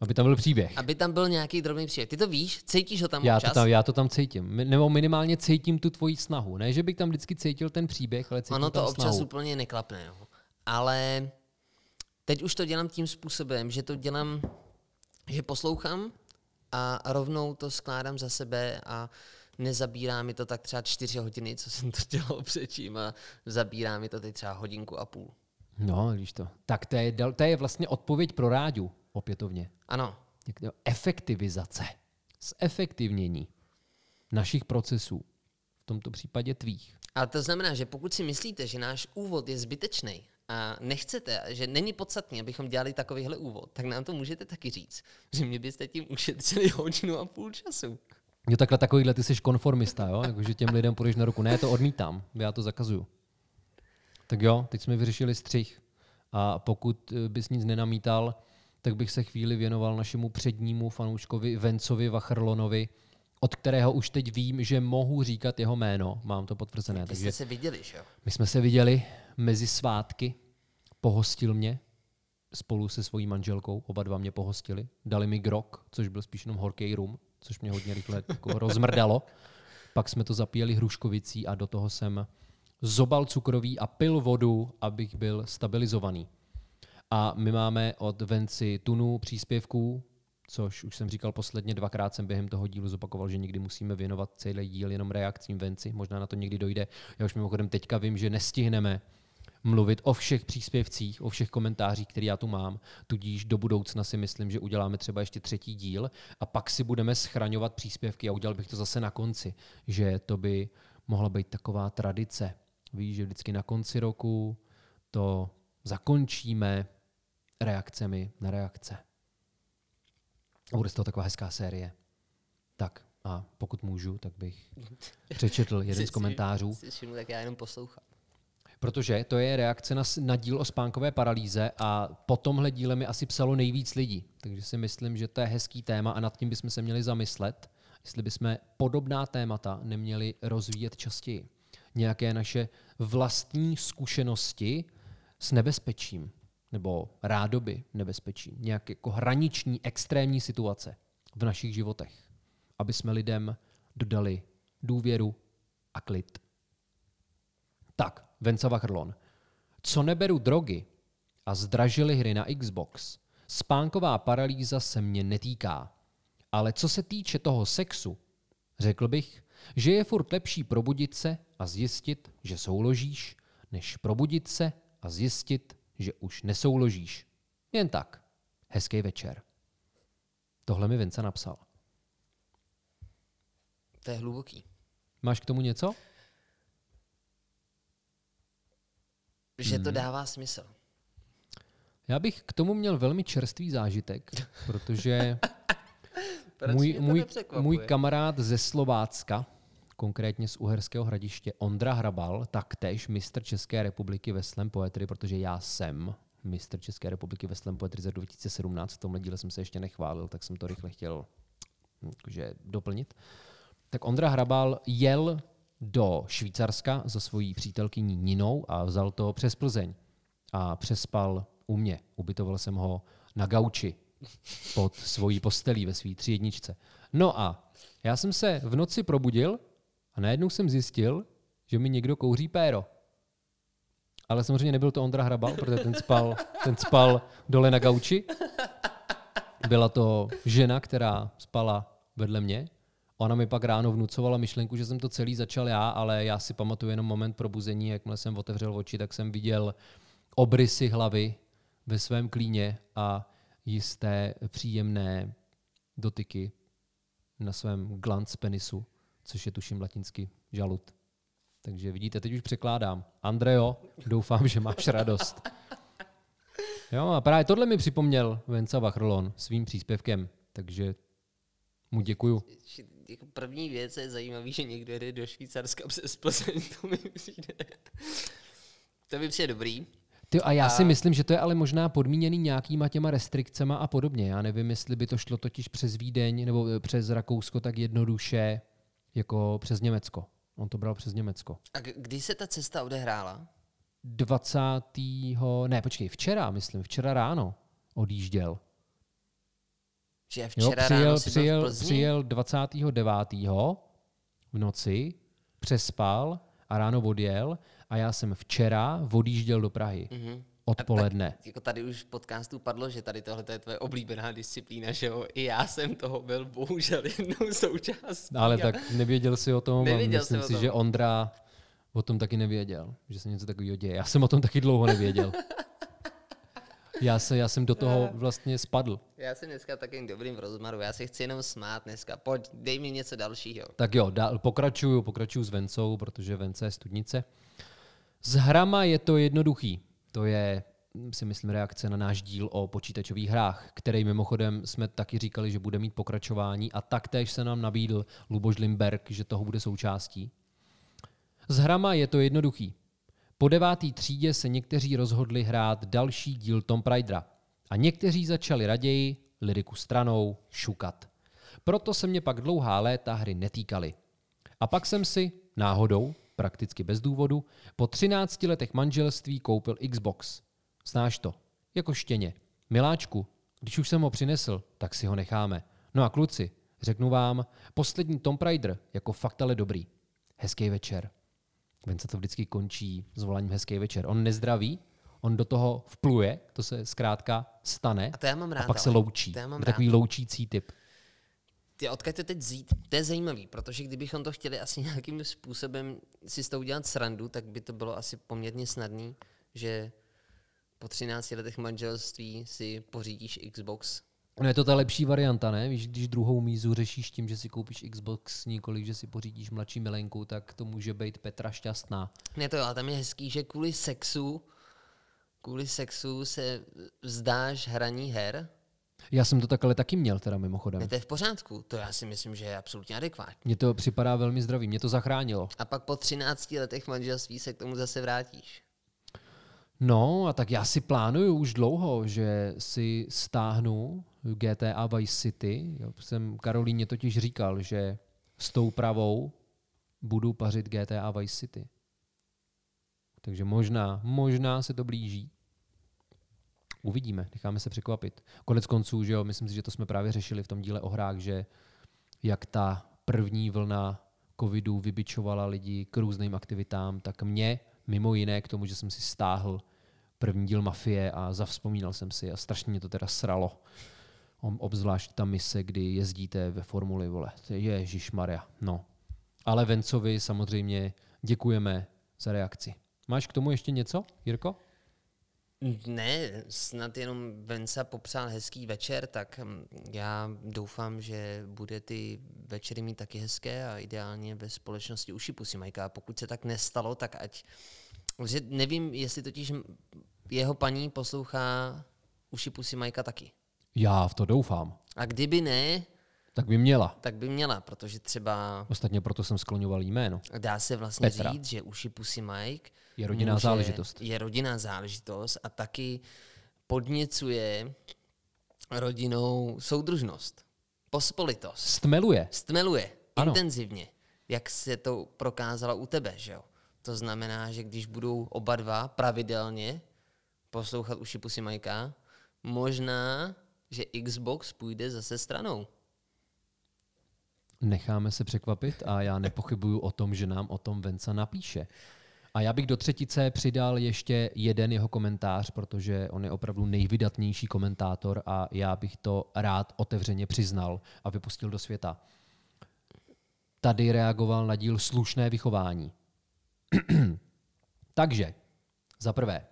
Aby tam byl příběh. aby tam byl nějaký drobný příběh. Ty to víš? Cítíš ho tam Já občas? to, tam, já to tam cítím. Nebo minimálně cítím tu tvoji snahu. Ne, že bych tam vždycky cítil ten příběh, ale cítím Ono to tam občas snahu. úplně neklapne. Jo. Ale teď už to dělám tím způsobem, že to dělám, že poslouchám a rovnou to skládám za sebe a nezabírá mi to tak třeba čtyři hodiny, co jsem to dělal (laughs) předtím a zabírá mi to teď třeba hodinku a půl. No, víš to. Tak to je, to je vlastně odpověď pro ráďu opětovně. Ano, Efektivizace. Zefektivnění našich procesů. V tomto případě tvých. ale to znamená, že pokud si myslíte, že náš úvod je zbytečný a nechcete, že není podstatný, abychom dělali takovýhle úvod, tak nám to můžete taky říct, že mě byste tím ušetřili hodinu a půl času. Jo, takhle takovýhle ty jsi konformista, jo? Jako, že těm lidem půjdeš na ruku. Ne, to odmítám. Já to zakazuju. Tak jo, teď jsme vyřešili střih. A pokud eh, bys nic nenamítal, tak bych se chvíli věnoval našemu přednímu fanouškovi Vencovi Vachrlonovi, od kterého už teď vím, že mohu říkat jeho jméno. Mám to potvrzené. Vy Takže jste se viděli, že jo? my jsme se viděli mezi svátky, pohostil mě spolu se svojí manželkou, oba dva mě pohostili, dali mi grok, což byl spíš jenom horký rum, což mě hodně rychle jako (laughs) rozmrdalo. Pak jsme to zapíjeli hruškovicí a do toho jsem zobal cukroví a pil vodu, abych byl stabilizovaný. A my máme od Venci tunu příspěvků, což už jsem říkal posledně dvakrát jsem během toho dílu zopakoval, že někdy musíme věnovat celý díl jenom reakcím Venci. Možná na to někdy dojde. Já už mimochodem teďka vím, že nestihneme mluvit o všech příspěvcích, o všech komentářích, které já tu mám. Tudíž do budoucna si myslím, že uděláme třeba ještě třetí díl a pak si budeme schraňovat příspěvky a udělal bych to zase na konci, že to by mohla být taková tradice. Víš, že vždycky na konci roku to zakončíme reakcemi na reakce. A bude z toho taková hezká série. Tak a pokud můžu, tak bych (laughs) přečetl jeden z komentářů. Tak já jenom poslouchám. Protože to je reakce na, na díl o spánkové paralýze a po tomhle díle mi asi psalo nejvíc lidí. Takže si myslím, že to je hezký téma a nad tím bychom se měli zamyslet, jestli bychom podobná témata neměli rozvíjet častěji. Nějaké naše vlastní zkušenosti s nebezpečím. Nebo rádoby nebezpečí, nějak jako hraniční, extrémní situace v našich životech, aby jsme lidem dodali důvěru a klid. Tak, Vencava Chrlon. Co neberu drogy a zdražily hry na Xbox, spánková paralýza se mě netýká. Ale co se týče toho sexu, řekl bych, že je furt lepší probudit se a zjistit, že souložíš, než probudit se a zjistit, že už nesouložíš. Jen tak. Hezký večer. Tohle mi Vince napsal. To je hluboký. Máš k tomu něco? Že to dává smysl. Já bych k tomu měl velmi čerstvý zážitek, (laughs) protože můj, můj, můj kamarád ze Slovácka, konkrétně z Uherského hradiště, Ondra Hrabal, taktéž mistr České republiky ve slam poetry, protože já jsem mistr České republiky ve slam poetry za 2017, v tomhle díle jsem se ještě nechválil, tak jsem to rychle chtěl hm, jakože, doplnit. Tak Ondra Hrabal jel do Švýcarska za svojí přítelkyní Ninou a vzal to přes Plzeň a přespal u mě. Ubytoval jsem ho na gauči pod svojí postelí ve své třijedničce. No a já jsem se v noci probudil a najednou jsem zjistil, že mi někdo kouří péro. Ale samozřejmě nebyl to Ondra Hrabal, protože ten spal, ten spal dole na gauči. Byla to žena, která spala vedle mě. Ona mi pak ráno vnucovala myšlenku, že jsem to celý začal já, ale já si pamatuju jenom moment probuzení, jakmile jsem otevřel oči, tak jsem viděl obrysy hlavy ve svém klíně a jisté příjemné dotyky na svém glans penisu, což je tuším latinsky žalud. Takže vidíte, teď už překládám. Andreo, doufám, že máš radost. Jo, a právě tohle mi připomněl Venca Vachrlon svým příspěvkem, takže mu děkuju. Jako první věc je zajímavý, že někdo jede do Švýcarska přes Plzeň, to mi přijde. To mi přijde dobrý. Ty, a já si myslím, že to je ale možná podmíněný nějakýma těma restrikcema a podobně. Já nevím, jestli by to šlo totiž přes Vídeň nebo eh, přes Rakousko tak jednoduše jako přes Německo. On to bral přes Německo. A kdy se ta cesta odehrála? 20. Ne, počkej, včera, myslím, včera ráno odjížděl. Že Jo, včera přijel, ráno jsi byl v přijel, Plzni? přijel 29. v noci, přespal a ráno odjel a já jsem včera odjížděl do Prahy Mhm. Odpoledne. Jako tady už v podcastu padlo, že tady tohle je tvoje oblíbená disciplína, že jo? I já jsem toho byl bohužel jednou (laughs) součástí. Ale a- tak nevěděl si o tom Nevěděl a myslím o si, tom. že Ondra o tom taky nevěděl, že se něco takového děje. Já jsem o tom taky dlouho nevěděl. (laughs) Já, se, já jsem do toho vlastně spadl. Já jsem dneska takovým dobrým v rozmaru, já se chci jenom smát dneska. Pojď, dej mi něco dalšího. Tak jo, dál, pokračuju, pokračuju s Vencou, protože Vence je studnice. S hrama je to jednoduchý. To je, si myslím, reakce na náš díl o počítačových hrách, který mimochodem jsme taky říkali, že bude mít pokračování a taktéž se nám nabídl Luboš Limberg, že toho bude součástí. S hrama je to jednoduchý. Po devátý třídě se někteří rozhodli hrát další díl Tomb Raidera a někteří začali raději, liriku stranou, šukat. Proto se mě pak dlouhá léta hry netýkaly. A pak jsem si, náhodou, prakticky bez důvodu, po 13 letech manželství koupil Xbox. Znáš to, jako štěně. Miláčku, když už jsem ho přinesl, tak si ho necháme. No a kluci, řeknu vám, poslední Tomb Raider jako fakt ale dobrý. Hezký večer. Vence to vždycky končí s voláním hezký večer. On nezdraví, on do toho vpluje, to se zkrátka stane A to já mám rád. a pak se ale. loučí. To já mám Je takový loučící typ. Ty, odkud to teď vzít? To je zajímavý, protože kdybychom to chtěli asi (laughs) nějakým způsobem si s tou udělat srandu, tak by to bylo asi poměrně snadný, že po 13 letech manželství si pořídíš Xbox. No je to ta lepší varianta, ne? Víš, když druhou mízu řešíš tím, že si koupíš Xbox, nikoliv, že si pořídíš mladší milenku, tak to může být Petra šťastná. Ne to jo, ale tam je hezký, že kvůli sexu, kvůli sexu se vzdáš hraní her. Já jsem to takhle taky měl, teda mimochodem. Ne, to je v pořádku. To já si myslím, že je absolutně adekvátní. Mně to připadá velmi zdravý, mě to zachránilo. A pak po 13 letech manželství se k tomu zase vrátíš. No a tak já si plánuju už dlouho, že si stáhnu GTA Vice City. Já jsem Karolíně totiž říkal, že s tou pravou budu pařit GTA Vice City. Takže možná, možná se to blíží. Uvidíme, necháme se překvapit. Konec konců, že jo, myslím si, že to jsme právě řešili v tom díle o hrách, že jak ta první vlna covidu vybičovala lidi k různým aktivitám, tak mě, mimo jiné k tomu, že jsem si stáhl první díl Mafie a zavzpomínal jsem si a strašně mě to teda sralo. Obzvlášť ta mise, kdy jezdíte ve formuli, vole. Ježíš Maria. No. Ale Vencovi samozřejmě děkujeme za reakci. Máš k tomu ještě něco, Jirko? Ne, snad jenom Venca popřál hezký večer, tak hm, já doufám, že bude ty večery mít taky hezké a ideálně ve společnosti uši pusy Majka. Pokud se tak nestalo, tak ať... Že nevím, jestli totiž jeho paní poslouchá uši pusy Majka taky. Já v to doufám. A kdyby ne, tak by měla. Tak by měla, protože třeba... Ostatně proto jsem skloňoval jméno. Dá se vlastně Petra. říct, že uši pusy Mike je rodinná může, záležitost. Je rodinná záležitost a taky podněcuje rodinou soudružnost, pospolitost. Stmeluje. Stmeluje. Ano. Intenzivně. Jak se to prokázalo u tebe, že jo? To znamená, že když budou oba dva pravidelně poslouchat uši pusy Majka, možná, že Xbox půjde zase stranou. Necháme se překvapit a já nepochybuju o tom, že nám o tom Venca napíše. A já bych do třetice přidal ještě jeden jeho komentář, protože on je opravdu nejvydatnější komentátor a já bych to rád otevřeně přiznal a vypustil do světa. Tady reagoval na díl slušné vychování. (clears throat) Takže, za prvé,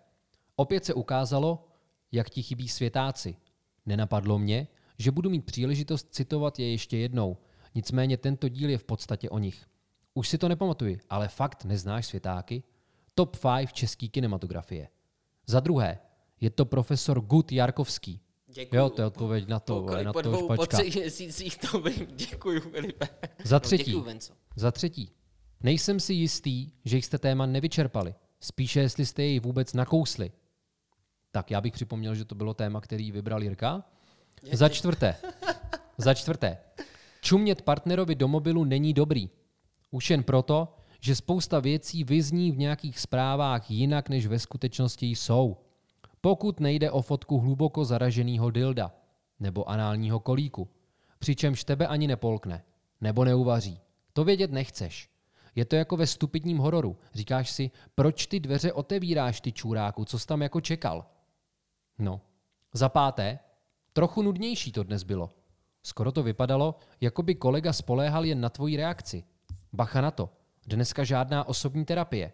opět se ukázalo, jak ti chybí světáci. Nenapadlo mě, že budu mít příležitost citovat je ještě jednou – Nicméně tento díl je v podstatě o nich. Už si to nepamatuji, ale fakt neznáš světáky? Top 5 české kinematografie. Za druhé, je to profesor Gut Jarkovský. Děkuju. Jo, to je odpověď na to. Po, na po to dvou, po třech měsících to vím. Děkuju, Filipe. Za třetí, no, děkuju, za třetí, nejsem si jistý, že jste téma nevyčerpali. Spíše, jestli jste jej vůbec nakousli. Tak já bych připomněl, že to bylo téma, který vybral Jirka. Za čtvrté, za čtvrté, Čumět partnerovi do mobilu není dobrý. Už jen proto, že spousta věcí vyzní v nějakých zprávách jinak, než ve skutečnosti jsou. Pokud nejde o fotku hluboko zaraženého dilda nebo análního kolíku, přičemž tebe ani nepolkne nebo neuvaří. To vědět nechceš. Je to jako ve stupidním hororu. Říkáš si, proč ty dveře otevíráš, ty čůráku, co jsi tam jako čekal? No. Za páté, trochu nudnější to dnes bylo. Skoro to vypadalo, jako by kolega spoléhal jen na tvoji reakci. Bacha na to. Dneska žádná osobní terapie.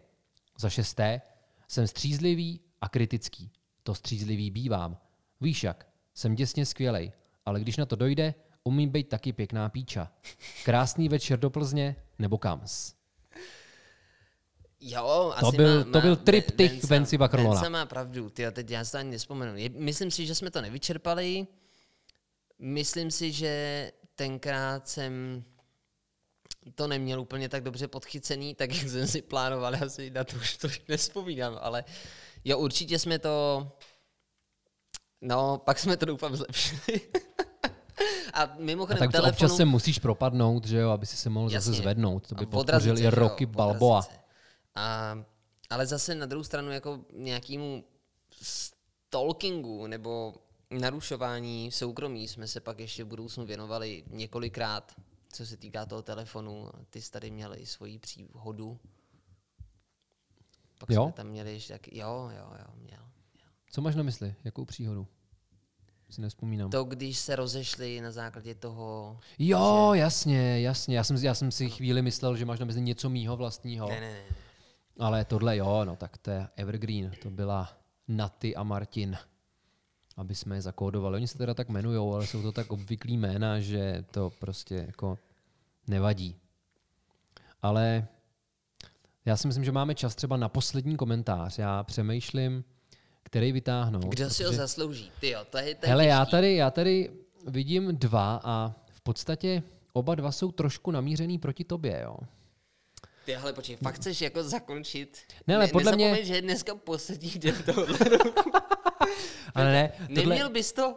Za šesté, jsem střízlivý a kritický. To střízlivý bývám. Víš jak, jsem děsně skvělej, ale když na to dojde, umím být taky pěkná píča. Krásný večer do Plzně nebo Kams. Jo, to asi byl, má, to byl triptych Venci Bakrlona. Venca má pravdu, tyjo, teď já se ani nespomenu. Myslím si, že jsme to nevyčerpali. Myslím si, že tenkrát jsem to neměl úplně tak dobře podchycený, tak jak jsem si plánoval, já si na to už to nespomínám, ale jo, určitě jsme to, no, pak jsme to doufám zlepšili. (laughs) A mimochodem a tak telefonu... občas se musíš propadnout, že jo, aby si se mohl Jasně. zase zvednout. To by podpořil i roky Balboa. A, ale zase na druhou stranu jako nějakému stalkingu nebo narušování soukromí jsme se pak ještě v budoucnu věnovali několikrát, co se týká toho telefonu. Ty jsi tady měl i svoji příhodu. Pak jo? jsme tam měli ještě tak, jo, jo, jo, měl, měl. Co máš na mysli? Jakou příhodu? Si nespomínám. To, když se rozešli na základě toho... Jo, že... jasně, jasně. Já jsem, já jsem si chvíli myslel, že máš na mysli něco mýho vlastního. Ne, ne, ne. Ale tohle jo, no tak to je Evergreen. To byla Naty a Martin aby jsme je zakódovali. Oni se teda tak jmenují, ale jsou to tak obvyklý jména, že to prostě jako nevadí. Ale já si myslím, že máme čas třeba na poslední komentář. Já přemýšlím, který vytáhnout. Kdo si ho zaslouží? Ty jo, to je, to je Hele, já tady, já tady vidím dva a v podstatě oba dva jsou trošku namířený proti tobě, jo. Ty ale počkej, fakt chceš jako zakončit? Ne, ale podle mě... že je dneska poslední den tohohle roku. (laughs) Ale ne. Tohle, Neměl bys to?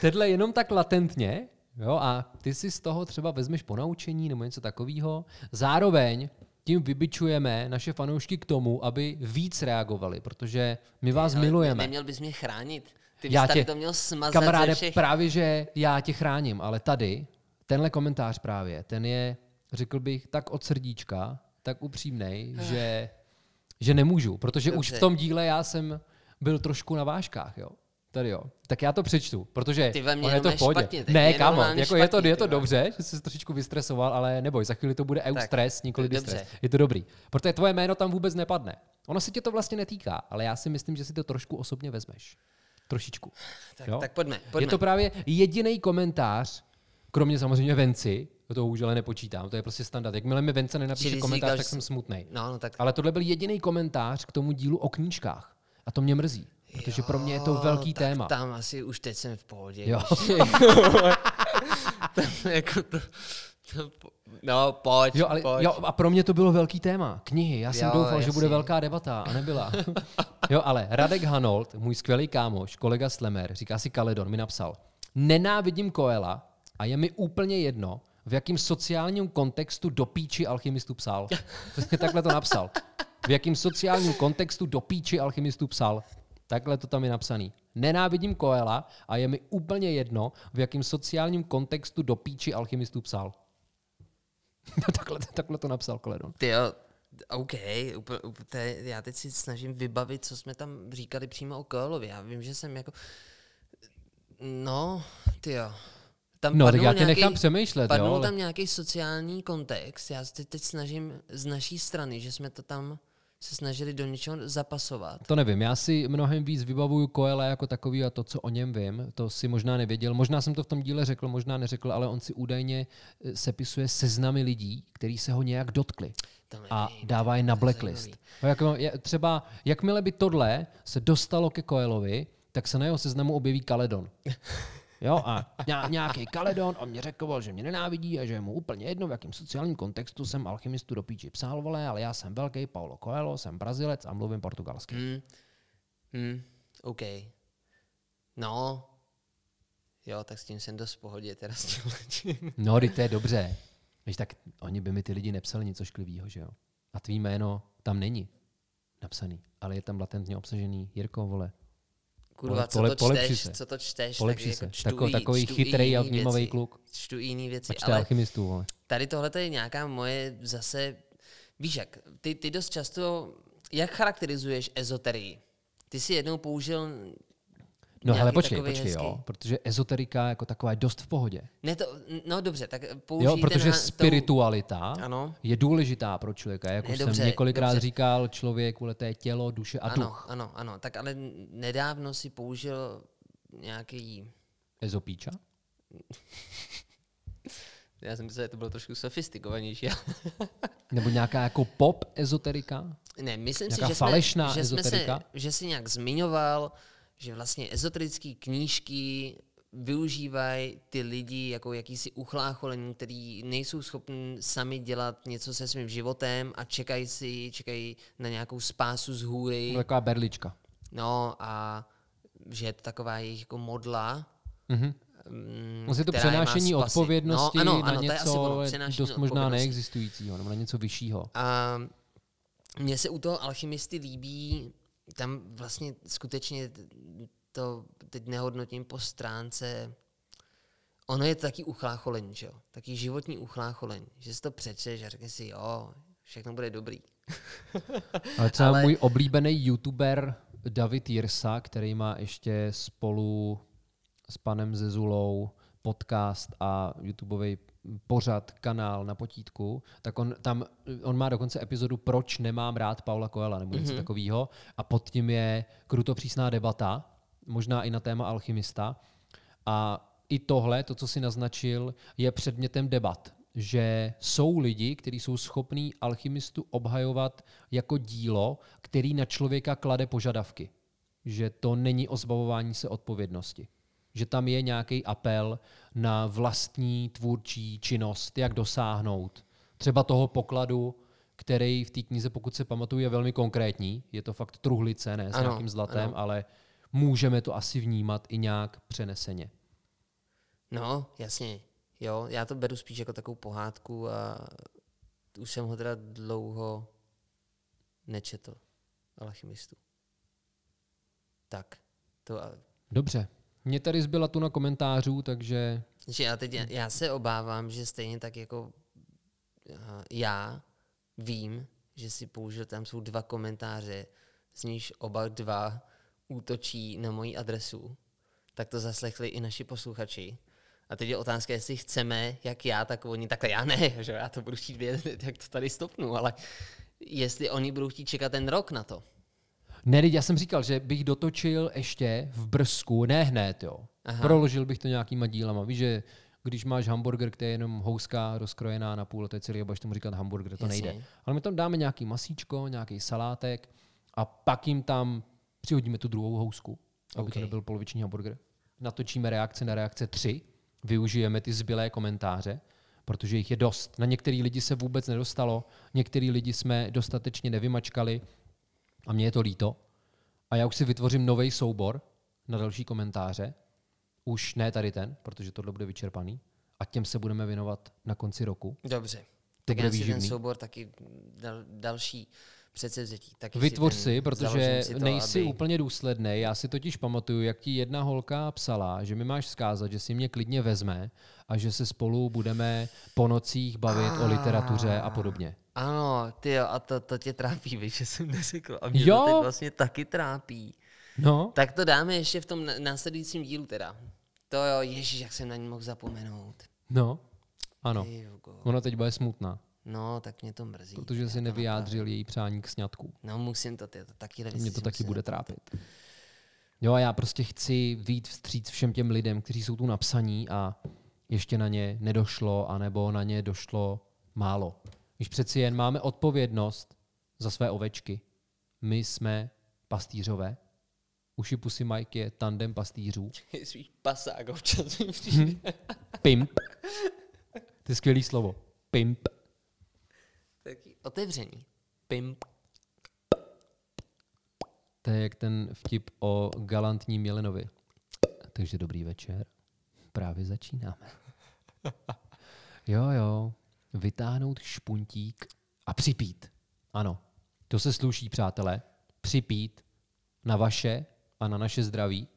Tohle jenom tak latentně, jo, a ty si z toho třeba vezmeš ponaučení nebo něco takového. Zároveň tím vybičujeme naše fanoušky k tomu, aby víc reagovali, protože my vás Ale milujeme. Neměl bys mě chránit. Ty bys Já tady tě- to měl smazat Kamaráde, ze všech. právě, že já tě chráním, ale tady, tenhle komentář právě, ten je, řekl bych, tak od srdíčka, tak upřímnej, že, že nemůžu, protože už Dobře. v tom díle já jsem byl trošku na vážkách, jo. Tady jo. Tak já to přečtu, protože Ty ve mně je to v pohodě. špatně ne, kámo, jako je to, je to dobře, že jsi se trošičku vystresoval, ale neboj, za chvíli to bude eustres, nikoli distres. Je to dobrý. Protože tvoje jméno tam vůbec nepadne. Ono se tě to vlastně netýká, ale já si myslím, že si to trošku osobně vezmeš. Trošičku. Tak, jo? tak pojďme, pojďme. Je to právě jediný komentář, kromě samozřejmě Venci, to už ale nepočítám, to je prostě standard. Jakmile mi Vence nenapíše komentář, říkal, tak jsem smutný. No, no tak Ale tohle byl jediný komentář k tomu dílu o knížkách. A to mě mrzí, protože pro mě je to velký tak téma. tam asi už teď jsem v pohodě. Jo. (laughs) Tam jako to, to, no, pojď, Jo, ale, pojď. jo, a pro mě to bylo velký téma. Knihy. Já jsem Jo, doufal, že jasně. bude velká debata a nebyla. (laughs) jo, ale Radek Hanold, můj skvělý kámoš, kolega Slemer, říká si Kaledon, mi napsal, nenávidím Koela a je mi úplně jedno, v jakém sociálním kontextu do píči alchymistů psal. Takhle to napsal. V jakém sociálním kontextu do píči alchymistů psal. Takhle to tam je napsaný. Nenávidím Koela a je mi úplně jedno, v jakém sociálním kontextu do píči alchymistů psal. (laughs) takhle, takhle to napsal Koledon. Ty jo, OK, úplně, úplně, já teď si snažím vybavit, co jsme tam říkali přímo o Koelovi. Já vím, že jsem jako, no, ty jo. Tam No, tak já tě nějaký- nechám přemýšlet, Padnul jo, ale- tam nějaký sociální kontext. Já se teď, teď snažím z naší strany, že jsme to tam se snažili do něčeho zapasovat. To nevím, já si mnohem víc vybavuju Koela jako takový a to, co o něm vím, to si možná nevěděl. Možná jsem to v tom díle řekl, možná neřekl, ale on si údajně eh, sepisuje seznamy lidí, kteří se ho nějak dotkli a dává je na blacklist. No, je, třeba, jakmile by tohle se dostalo ke Koelovi, tak se na jeho seznamu objeví Kaledon. (laughs) Jo, a ně- nějaký Kaledon, on mě řekl, že mě nenávidí a že je mu úplně jedno, v jakém sociálním kontextu jsem alchymistu do píči psal, vole, ale já jsem velký Paulo Coelho, jsem Brazilec a mluvím portugalsky. Hmm. Hmm. OK. No. Jo, tak s tím jsem dost v pohodě, teda s tím (laughs) No, teď to je dobře. Víš, tak oni by mi ty lidi nepsali něco šklivého, že jo? A tvý jméno tam není napsaný, ale je tam latentně obsažený Jirko, vole. Kurva, Pole- co to čteš, se. co to čteš, tak se. jako čtu Tako- i- takový čtu chytrý a vnímavý věci. kluk. Čtu jiný věci, A ale alchymistů, vole. tady tohle je nějaká moje zase, víš jak, ty, ty dost často, jak charakterizuješ ezoterii? Ty jsi jednou použil No hele, počkej, počkej, hezký- jo, protože ezoterika jako taková je dost v pohodě. Ne to, no dobře, tak použij Jo, protože ten, ha- tou- spiritualita Ano. je důležitá pro člověka. Jak Ne, už jsem dobře, několikrát dobře. říkal, člověk, je tělo, duše a ano, duch. ano, ano, tak ale nedávno si použil nějaký, Ezopíča? (laughs) já jsem myslel, že to bylo trošku sofistikovanější, (laughs) Nebo nějaká jako pop ezoterika? Ne, myslím Nějaká si, že, jsme, falešná že, jsme se, ezoterika? že si nějak zmiňoval, že vlastně ezoterické knížky využívají ty lidi jako jakýsi uchlácholení, který nejsou schopni sami dělat něco se svým životem a čekají si, čekají na nějakou spásu z hůry. Taková berlička. No a že je to taková jejich jako modla. Mhm. mm, Vlastně to přenášení spasit. odpovědnosti no, ano, na ano, asi něco dost možná neexistujícího, nebo na něco vyššího. A mně se u toho alchymisty líbí, tam vlastně skutečně to teď nehodnotím po stránce, ono je to taky uchlácholení, že jo? Taky životní uchlácholení, že si to přečteš a řekneš si, jo, všechno bude dobrý. (laughs) Ale třeba Ale- můj oblíbený youtuber David Jirsa, který má ještě spolu s panem Zezulou podcast a YouTubeový pořad, kanál na potítku, tak on tam, on má dokonce epizodu Proč nemám rád Paula Coela, nebo něco mm-hmm. takového. A pod tím je krutopřísná debata, možná i na téma alchymista. A i tohle, to, co si naznačil, je předmětem debat. Že jsou lidi, kteří jsou schopní alchymistu obhajovat jako dílo, který na člověka klade požadavky. Že to není o zbavování se odpovědnosti. Že tam je nějaký apel na vlastní tvůrčí činnost, jak dosáhnout třeba toho pokladu, který v té knize, pokud se pamatuju, je velmi konkrétní. Je to fakt truhlice, ne s Ano, nějakým zlatem, ano. ale můžeme to asi vnímat i nějak přeneseně. No, jasně, jo, já to beru spíš jako takovou pohádku a už jsem ho teda dlouho nečetl, alchymistu. Tak, to a Dobře. Mě tady zbyla tu na komentářů, takže Že já, teď, já se obávám, že stejně tak jako aha, já vím, že si použil, tam jsou dva komentáře, z nichž oba dva útočí na moji adresu, tak to zaslechli i naši posluchači. A teď je otázka, jestli chceme, jak já, tak oni, takhle já ne, (laughs) že já to budu chtít vědět, jak to tady stopnu, ale jestli oni budou chtít čekat ten rok na to. Ne, já jsem říkal, že bych dotočil ještě v brzku, ne hned, jo. Aha. Proložil bych to nějakýma dílama. Víš, že když máš hamburger, který je jenom houska rozkrojená na půl, to je celý, a budeš tomu říkat hamburger, to Jasně. nejde. Ale my tam dáme nějaký masíčko, nějaký salátek a pak jim tam přihodíme tu druhou housku, aby OK. to nebyl poloviční hamburger. Natočíme reakce na reakce 3, využijeme ty zbylé komentáře, protože jich je dost. Na některý lidi se vůbec nedostalo, některý lidi jsme dostatečně nevymačkali a mně je to líto. A já už si vytvořím nový soubor na další komentáře. Už ne tady ten, protože tohle bude vyčerpaný. A těm se budeme věnovat na konci roku. Dobře. To tak bude já si ten výživný. soubor taky dal, další předsevzetí. Taky Vytvoř ten- si, protože založím si to, nejsi aby... úplně důsledný. Já si totiž pamatuju, jak ti jedna holka psala, že mi máš vzkázat, že si mě klidně vezme a že se spolu budeme po nocích bavit o literatuře a podobně. Ano, ty jo, a to, to tě trápí, víš, že jsem neřekl. A mě Jo. to teď vlastně taky trápí. No, Tak to dáme ještě v tom následujícím dílu teda. To jo, ježíš, jak jsem na ní mohl zapomenout. no, ano. Ona teď bude smutná, No, tak mě to mrzí. protože si nevyjádřil její přání k sňatku. No, musím to, ty, to taky Mě to taky bude trápit. Jo, a já prostě chci výjít vstříc všem těm lidem, kteří jsou tu napsaní a ještě na ně nedošlo, anebo na ně došlo málo. Když přeci jen máme odpovědnost za své ovečky. My jsme pastýřové. Uši Pusy Mike je tandem pastýřů. Svý pasák občas mi Hm. přijde. Pimp. To je skvělý slovo. Pimp. Otevření. Pimp. To je jak ten vtip o galantním Jelenovi. Takže dobrý večer. Právě začínáme. Jo, jo. Vytáhnout špuntík a připít. Ano, to se sluší, přátelé. Připít na vaše a na naše zdraví.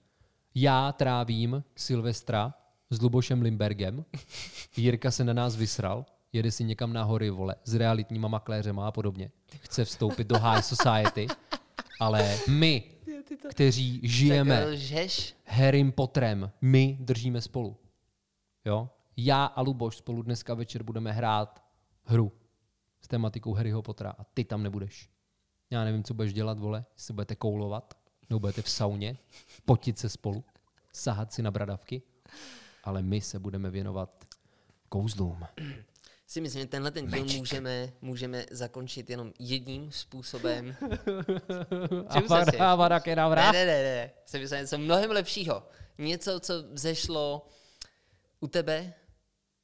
Já trávím Silvestra s Lubošem Limbergem. Jirka se na nás vysral. Jede si někam na hory, vole, s realitníma makléřema a podobně. Chce vstoupit do high society. Ale my, kteří žijeme? Harrym Potterem, my držíme spolu. Jo? Já a Luboš spolu dneska večer budeme hrát hru s tematikou Harryho Pottera a ty tam nebudeš. Já nevím, co budeš dělat, vole, jestli budete koulovat, nebo budete v sauně, potit se spolu, sahat si na bradavky, ale my se budeme věnovat kouzlům. Si myslím, že tenhle ten díl můžeme, můžeme zakončit jenom jedním způsobem. (laughs) Avada kedavra. Ne, ne, ne, ne. Jsem myslel něco mnohem lepšího. Něco, co zešlo u tebe,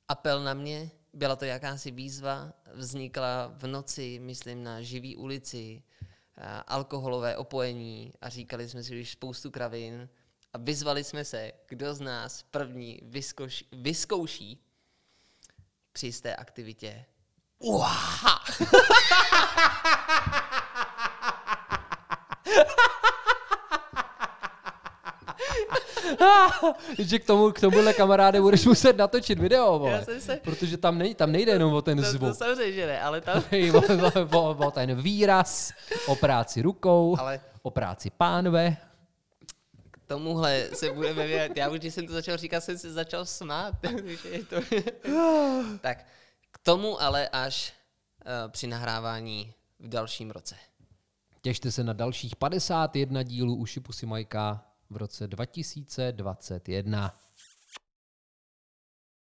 apel na mě, byla to jakási výzva, vznikla v noci, myslím, na živý ulici, alkoholové opojení a říkali jsme si už spoustu kravin a vyzvali jsme se, kdo z nás první vyzkouší, vyzkouší při jisté aktivitě. Uha! (laughs) že k tomu, k tomuhle kamaráde budeš muset natočit video, vole. Se- Protože tam, nej, tam nejde jenom o ten To, to zvuk. samozřejmě, že ne, ale tam... (laughs) O, o, o, o ten výraz, o práci rukou, Ale o práci pánve. Tomuhle se budeme vědět. Já už, když jsem to začal říkat, jsem se začal smát. (laughs) to... (sighs) tak, k tomu ale až uh, při nahrávání v dalším roce. Těšte se na dalších 51 dílů Uši Pusy Majka v roce 2021.